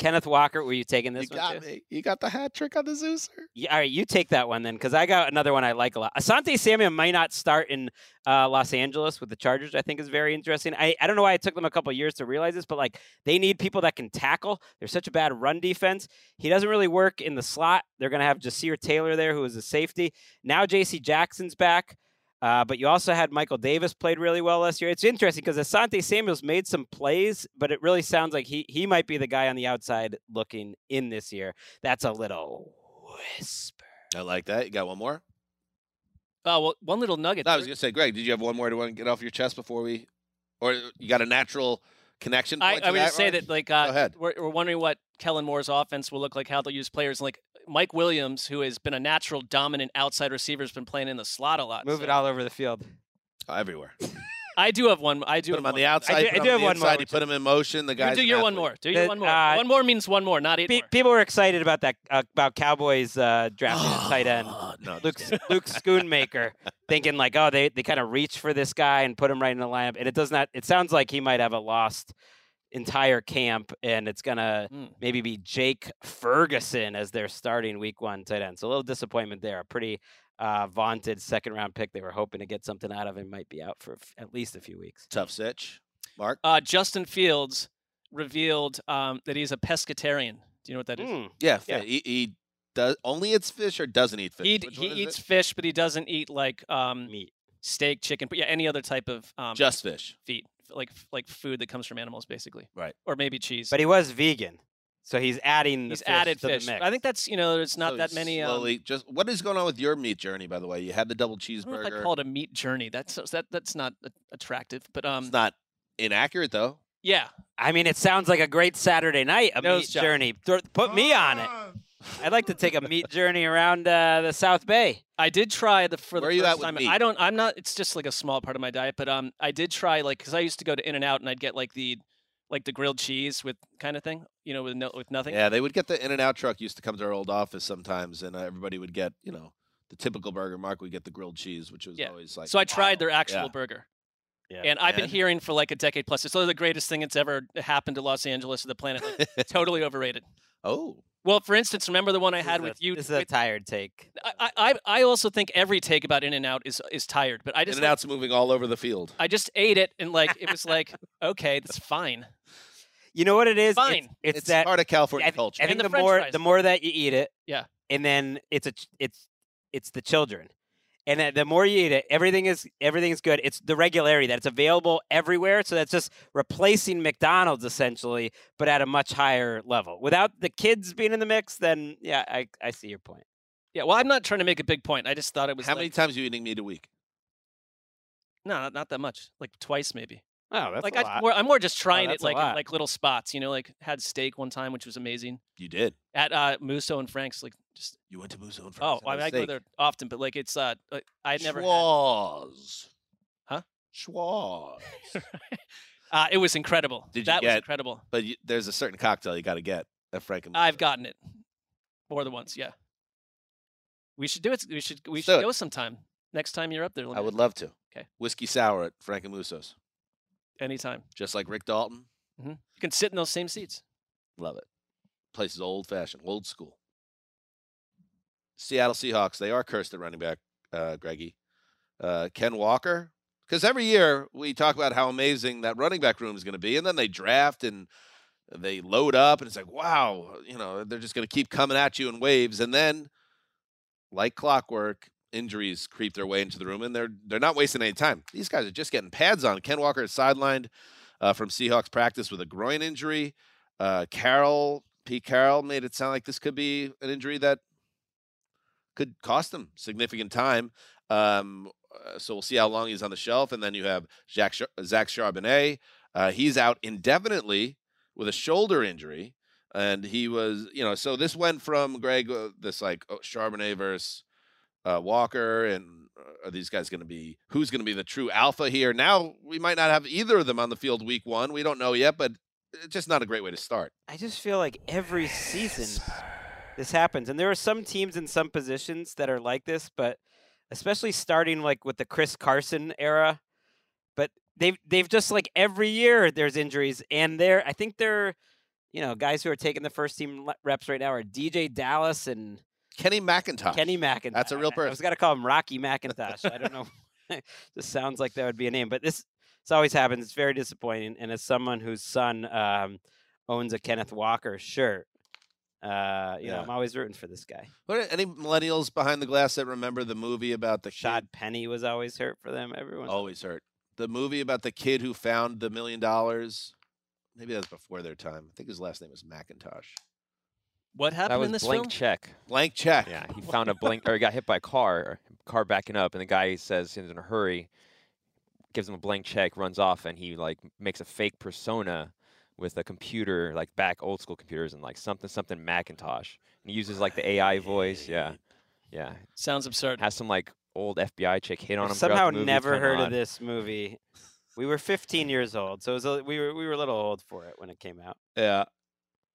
Kenneth Walker, were you taking this You one? got too? me. You got the hat trick on the Zeuser. Yeah, all right, you take that one then, because I got another one I like a lot. Asante Samuel might not start in uh, Los Angeles with the Chargers. I think is very interesting. I, I don't know why it took them a couple years to realize this, but like they need people that can tackle. They're such a bad run defense. He doesn't really work in the slot. They're gonna have Jasir Taylor there, who is a safety. Now J.C. Jackson's back. Uh, but you also had Michael Davis played really well last year. It's interesting because Asante Samuel's made some plays, but it really sounds like he he might be the guy on the outside looking in this year. That's a little whisper. I like that. You got one more? Oh well, one little nugget. No, I was gonna say, Gregg, did you have one more to to get off your chest before we, or you got a natural connection? I, point I to would just say Ryan? that like uh, We're, we're wondering what Kellen Moore's offense will look like, how they'll use players. Like Mike Williams, who has been a natural dominant outside receiver, has been playing in the slot a lot. Move so- it all over the field. everywhere. I do have one. I do Put have him on one the more. outside. do- I do on have the one more, inside, You put him in motion. The You guy's do an your one more. Do The- your one more. uh, one more means one more, not eight Pe- more. people were excited about that uh, about Cowboys uh, drafting a tight end, No, Luke Luke Schoonmaker, thinking like, oh, they they kind of reach for this guy and put him right in the lineup, and it does not. It sounds like he might have a lost entire camp, and it's gonna Mm. maybe be Jake Ferguson as their starting Week One tight end. So a little disappointment there. A pretty uh, vaunted second round pick. They were hoping to get something out of him. Might be out for f- at least a few weeks. Tough sitch. Marc. Uh, Justin Fields revealed um, that he's a pescatarian. Do you know what that is? Mm. Yeah, Yeah. He, he does only eats fish or doesn't eat fish. He Which he eats it? fish, but he doesn't eat like um, Meat. steak, chicken, but yeah, any other type of um, just fish. feed, like like food that comes from animals, basically, Right. or maybe cheese. But he was vegan, so he's adding the he's fish added to fish. the mix. I think that's you know there's not So that he's many. Um, Slowly, just what is going on with your meat journey? By the way, you had the double I don't know if cheeseburger. I call it a meat journey. That's that that's not attractive, but um, it's not inaccurate though. yeah, I mean, it sounds like a great Saturday night, a Nose meat job. journey. Throw- Put me on it. I'd like to take a meat journey around uh, the South Bay. I did try the for the Where are you first time. meat? I don't. I'm not. It's just like a small part of my diet, but um, I did try like because I used to go to In and Out and I'd get like the like the grilled cheese with kind of thing, you know, with no with nothing. Yeah, they would get the In and Out truck used to come to our old office sometimes, and uh, everybody would get you know the typical burger. Marc would get the grilled cheese, which was Yeah. always like. so I tried wow. their actual Yeah. burger. Yeah. And I've been And? hearing for like a decade plus. It's literally the greatest thing that's ever happened to Los Angeles or the planet. Like, totally overrated. Oh, Well, for instance, remember the one I This had is with a, you? This is a with- tired take. I, I I also think every take about In and Out is is tired, but I just In just and like- Out's moving all over the field. I just ate it and like it was like okay, that's fine. You know what it is? It's- Fine. It's, It's that part of California I, culture. I And think the the, more fries. the more that you eat it, Yeah. and then it's a it's it's the children, and then the more you eat it, everything is everything is good. It's the regularity that it's available everywhere, so that's just replacing McDonald's essentially, but at a much higher level. Without the kids being in the mix, then yeah, I I see your point. Yeah, well, I'm not trying to make a big point. I just thought it was How like, many times are you eating meat a week? no, not, not that much. Like twice maybe. Oh, that's like a I, lot. more, I'm more just trying it like like little spots. You know, like had steak one time, which was amazing You did. at uh, Musso and Frank's. Like just You went to Musso and oh, Frank's. I, mean, I go there often, but like it's uh, like, I'd never. Had, Schwaz. Huh? Schwaz. uh, it was incredible. Did you that was incredible. but you, there's a certain cocktail you got to get at Frank and I've gotten it more than once. Yeah, we should do it. We should we should go sometime. Next time you're up there, I would love to. Okay. Whiskey sour at Frank and Musso's, anytime. just like Rick Dalton. hmm You can sit in those same seats. Love it. Place is old fashioned, old school. Seattle Seahawks, they are cursed at running back, uh, Greggy. Uh, Ken Walker, because every year we talk about how amazing that running back room is going to be, and then they draft and they load up, and it's like, wow, you know, they're just going to keep coming at you in waves, and then, like clockwork, injuries creep their way into the room, and they're they're not wasting any time. These guys are just getting pads on. Ken Walker is sidelined uh, from Seahawks practice with a groin injury. Uh, Carroll, Pete Carroll made it sound like this could be an injury that could cost him significant time. Um, uh, so we'll see how long he's on the shelf. And then you have Char- Zach Charbonnet. Uh, he's out indefinitely with a shoulder injury. And he was, you know, so this went from Gregg, uh, this like oh, Charbonnet versus uh, Walker, and uh, are these guys going to be who's going to be the true alpha here? Now we might not have either of them on the field week one. We don't know yet, but it's just not a great way to start. I just feel like every season this happens, and there are some teams in some positions that are like this, but especially starting like with the Chris Carson era. But they've they've just like every year there's injuries, and they're I think they're you know, guys who are taking the first team reps right now are DeeJay Dallas and Kenny McIntosh. Kenny McIntosh. That's a real I- I person. was got to call him Rocky McIntosh. I don't know. this sounds like that would be a name, but this this always happens. It's very disappointing. And as someone whose son um, owns a Kenneth Walker shirt, uh, you know, Yeah. I'm always rooting for this guy. What are any millennials behind the glass that remember the movie about the Shad Penny was always hurt for them. Everyone always hurt. The movie about the kid who found the million dollars. Maybe that's before their time. I think his last name was McIntosh. What happened That was in this blank film? check. Blank check. Yeah, he found a blank, or he got hit by a car, car backing up, and the guy says he's in a hurry, gives him a blank check, runs off, and he like makes a fake persona with a computer, like back old school computers, and like something something Macintosh. And he uses like the AI voice. Yeah, yeah. Sounds absurd. Has some like old FBI chick hit on him. throughout somehow the movie. Never kinda heard of this movie. We were 15 years old, so it was a, we were we were a little old for it when it came out. Yeah.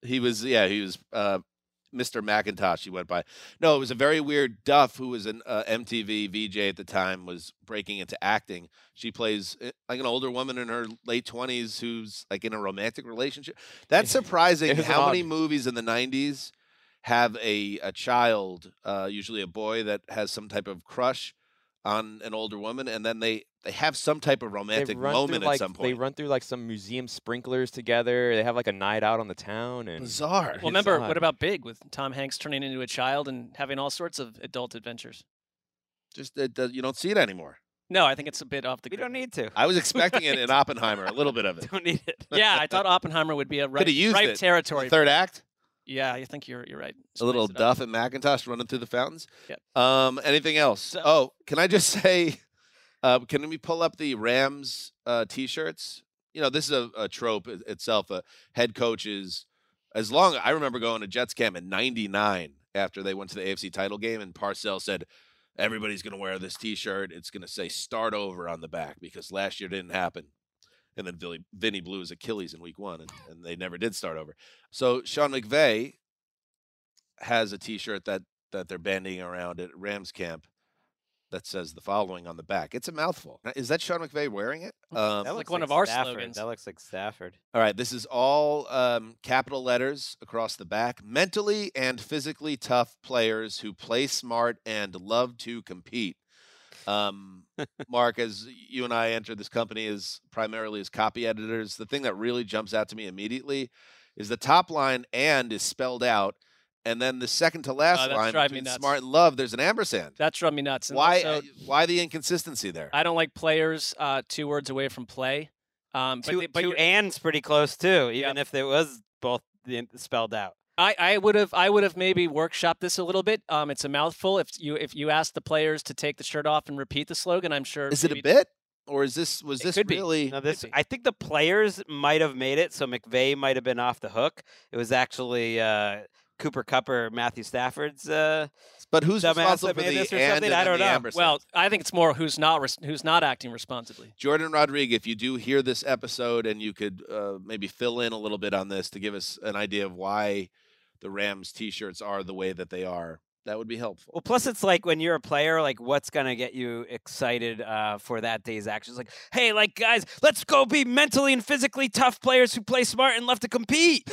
He was yeah, he was uh Mr. McIntosh he went by. No, it was a very weird Duff who was an uh, MTV VJ at the time was breaking into acting. She plays uh, like an older woman in her late 20s who's like in a romantic relationship. That's surprising It was an how many movies in the 90s have a a child, uh usually a boy that has some type of crush on an older woman and then they they have some type of romantic run through, moment like, at some point. They run through like some museum sprinklers together. They have like a night out on the town and Bizarre. Well, remember, odd. what about Big with Tom Hanks turning into a child and having all sorts of adult adventures? Just it, does- you don't see it anymore. No, I think it's a bit off the We grid. don't need to. I was expecting it in Oppenheimer, a little bit of it. Don't need it. yeah, I thought Oppenheimer would be a right, Could have used right it. territory. The third act, Yeah, I think you're you're right. a little Spice. Duff and Macintosh running through the fountains. Yep. Um, anything else? oh, can I just say, uh, can we pull up the Rams uh, t-shirts? You know, this is a, a trope itself. A head coaches, as long I remember going to Jets camp in '99 after they went to the AFC title game, and Parcells said. Everybody's going to wear this T-shirt. It's going to say "Start Over" on the back because last year didn't happen. And then Vinny, Vinny blew his Achilles in week one, and, and they never did start over. So Sean McVay has a T-shirt that that they're banding around at Rams camp that says the following on the back. It's a mouthful. Is that Sean McVay wearing it? Um, That like looks one of our Stafford. slogans. That looks like Stafford. all right, this is all um, capital letters across the back. Mentally and physically tough players who play smart and love to compete. Um, Marc, as you and I entered this company as primarily as copy editors, the thing that really jumps out to me immediately is the top line "and" is spelled out, and then the second to last Oh, line me between nuts. "smart" and "love" there's an ampersand. That's drove me nuts. And Why? also, uh, why the inconsistency there? I don't like players uh, two words away from play. Um, but two, they- but two ands pretty close too, even if it was both spelled out. I, I would have I would have maybe workshopped this a little bit. Um, it's a mouthful. If you if you ask the players to take the shirt off and repeat the slogan, I'm sure. Is it a bit, or is this was this could really? No, this I think the players might have made it, so McVay might have been off the hook. It was actually uh, Cooper Kupp or Matthew Stafford's. Uh, but who's responsible that for the this or and something? and I don't the know. ampersand? Well, I think it's more who's not res- who's not acting responsibly. Jordan Rodriguez, if you do hear this episode and you could uh, maybe fill in a little bit on this to give us an idea of why the Rams t-shirts are the way that they are, that would be helpful. well, plus it's like when you're a player, like what's gonna get you excited uh, for that day's actions? Like, hey, like guys, let's go be mentally and physically tough players who play smart and love to compete.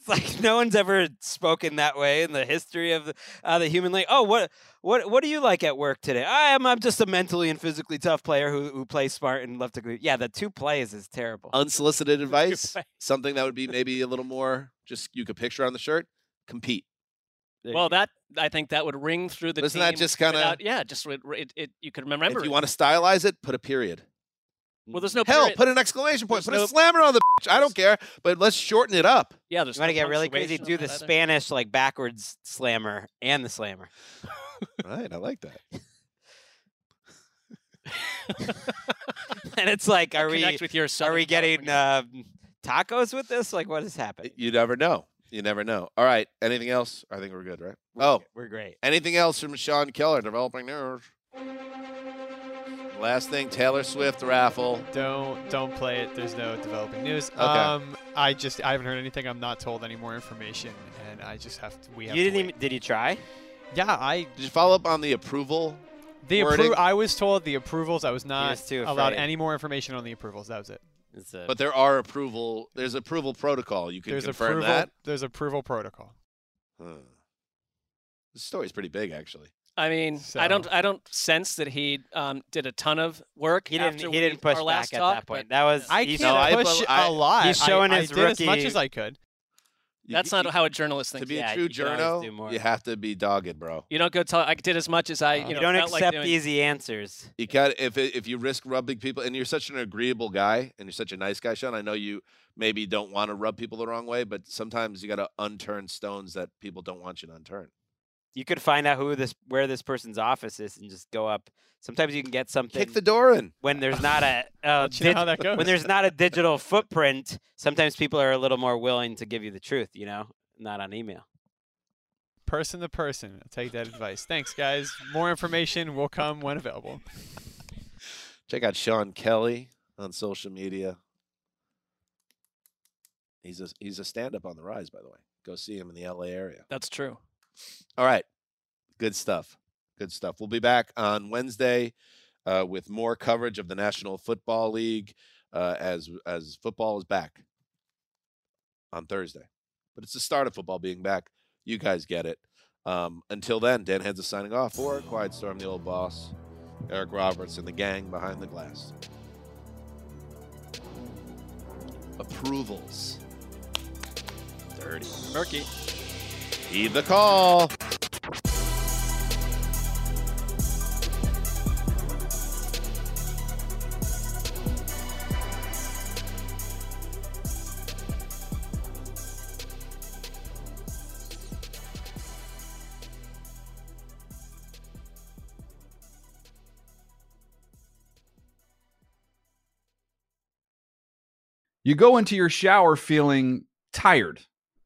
It's like no one's ever spoken that way in the history of the, uh, the human like oh what what what do you like at work today I am I'm just a mentally and physically tough player who who plays smart and love to compete. yeah the two plays is terrible Unsolicited advice, something that would be maybe a little more just you could picture on the shirt. Compete. Well, that I think that would ring through the. Isn't that just kinda- Yeah, just it, it, it. You could remember. if you want to stylize it, put a period. Well, there's no Hell, period. put an exclamation point. There's Put a slammer on the. bitch. I don't care, but let's shorten it up. Yeah, there's. you want to get really crazy do the. Spanish like backwards slammer and the slammer Right, I like that. and it's like are we with your are we getting um, tacos with this like what has happened? You never know. You never know. All right. Anything else? I think we're good, right? We're oh, g- we're great Anything else from Sean Keller, developing news? Last thing, Taylor Swift raffle. Don't don't play it. There's no developing news. Okay. Um, I just I haven't heard anything. I'm not told any more information, and I just have to. We have you didn't wait. even did you try Yeah, I Did you follow up on the approval? the wording? appro- I was told the approvals. I was not was too allowed afraid. any more information on the approvals. That was it. But there are approval. There's approval protocol. You can There's confirm approval. that. There's approval protocol. Huh. This story's pretty big, actually. I mean, I don't I don't sense that he um, did a ton of work. He didn't- after he we- didn't push our last back at talk, that point. That was- I He's- can't No, push bel- I- a lot. he's showing I, I his did as much as I could. That's not how a journalist thinks. To be Yeah, a true you can always journo, you have to be dogged, bro. You don't go tell. I did as much as I. You, You know, don't felt like accept doing. easy answers. You got if if you risk rubbing people, and you're such an agreeable guy, and you're such a nice guy, Sean. I know you maybe don't want to rub people the wrong way, but sometimes you got to unturn stones that people don't want you to unturn. You could find out who this where this person's office is and just go up. Sometimes you can get something. Kick the door in. when there's not a uh, Let you know how that goes. when there's not a digital footprint. Sometimes people are a little more willing to give you the truth. You know, not on email. Person to person. I'll take that advice. Thanks, guys. More information will come when available. Check out Sean Kelly on social media. He's a he's a stand up on the rise, by the way. Go see him in the LA area. That's true. All right. Good stuff. Good stuff. We'll be back on Wednesday uh, with more coverage of the National Football League uh, as as football is back on Thursday. But it's the start of football being back. You guys get it. Um, until then, Dan Hanzus is signing off for Quiet Storm, the old boss, Eric Roberts, and the gang behind the glass. Approvals. Dirty. Murky. Heed the call. You go into your shower feeling tired,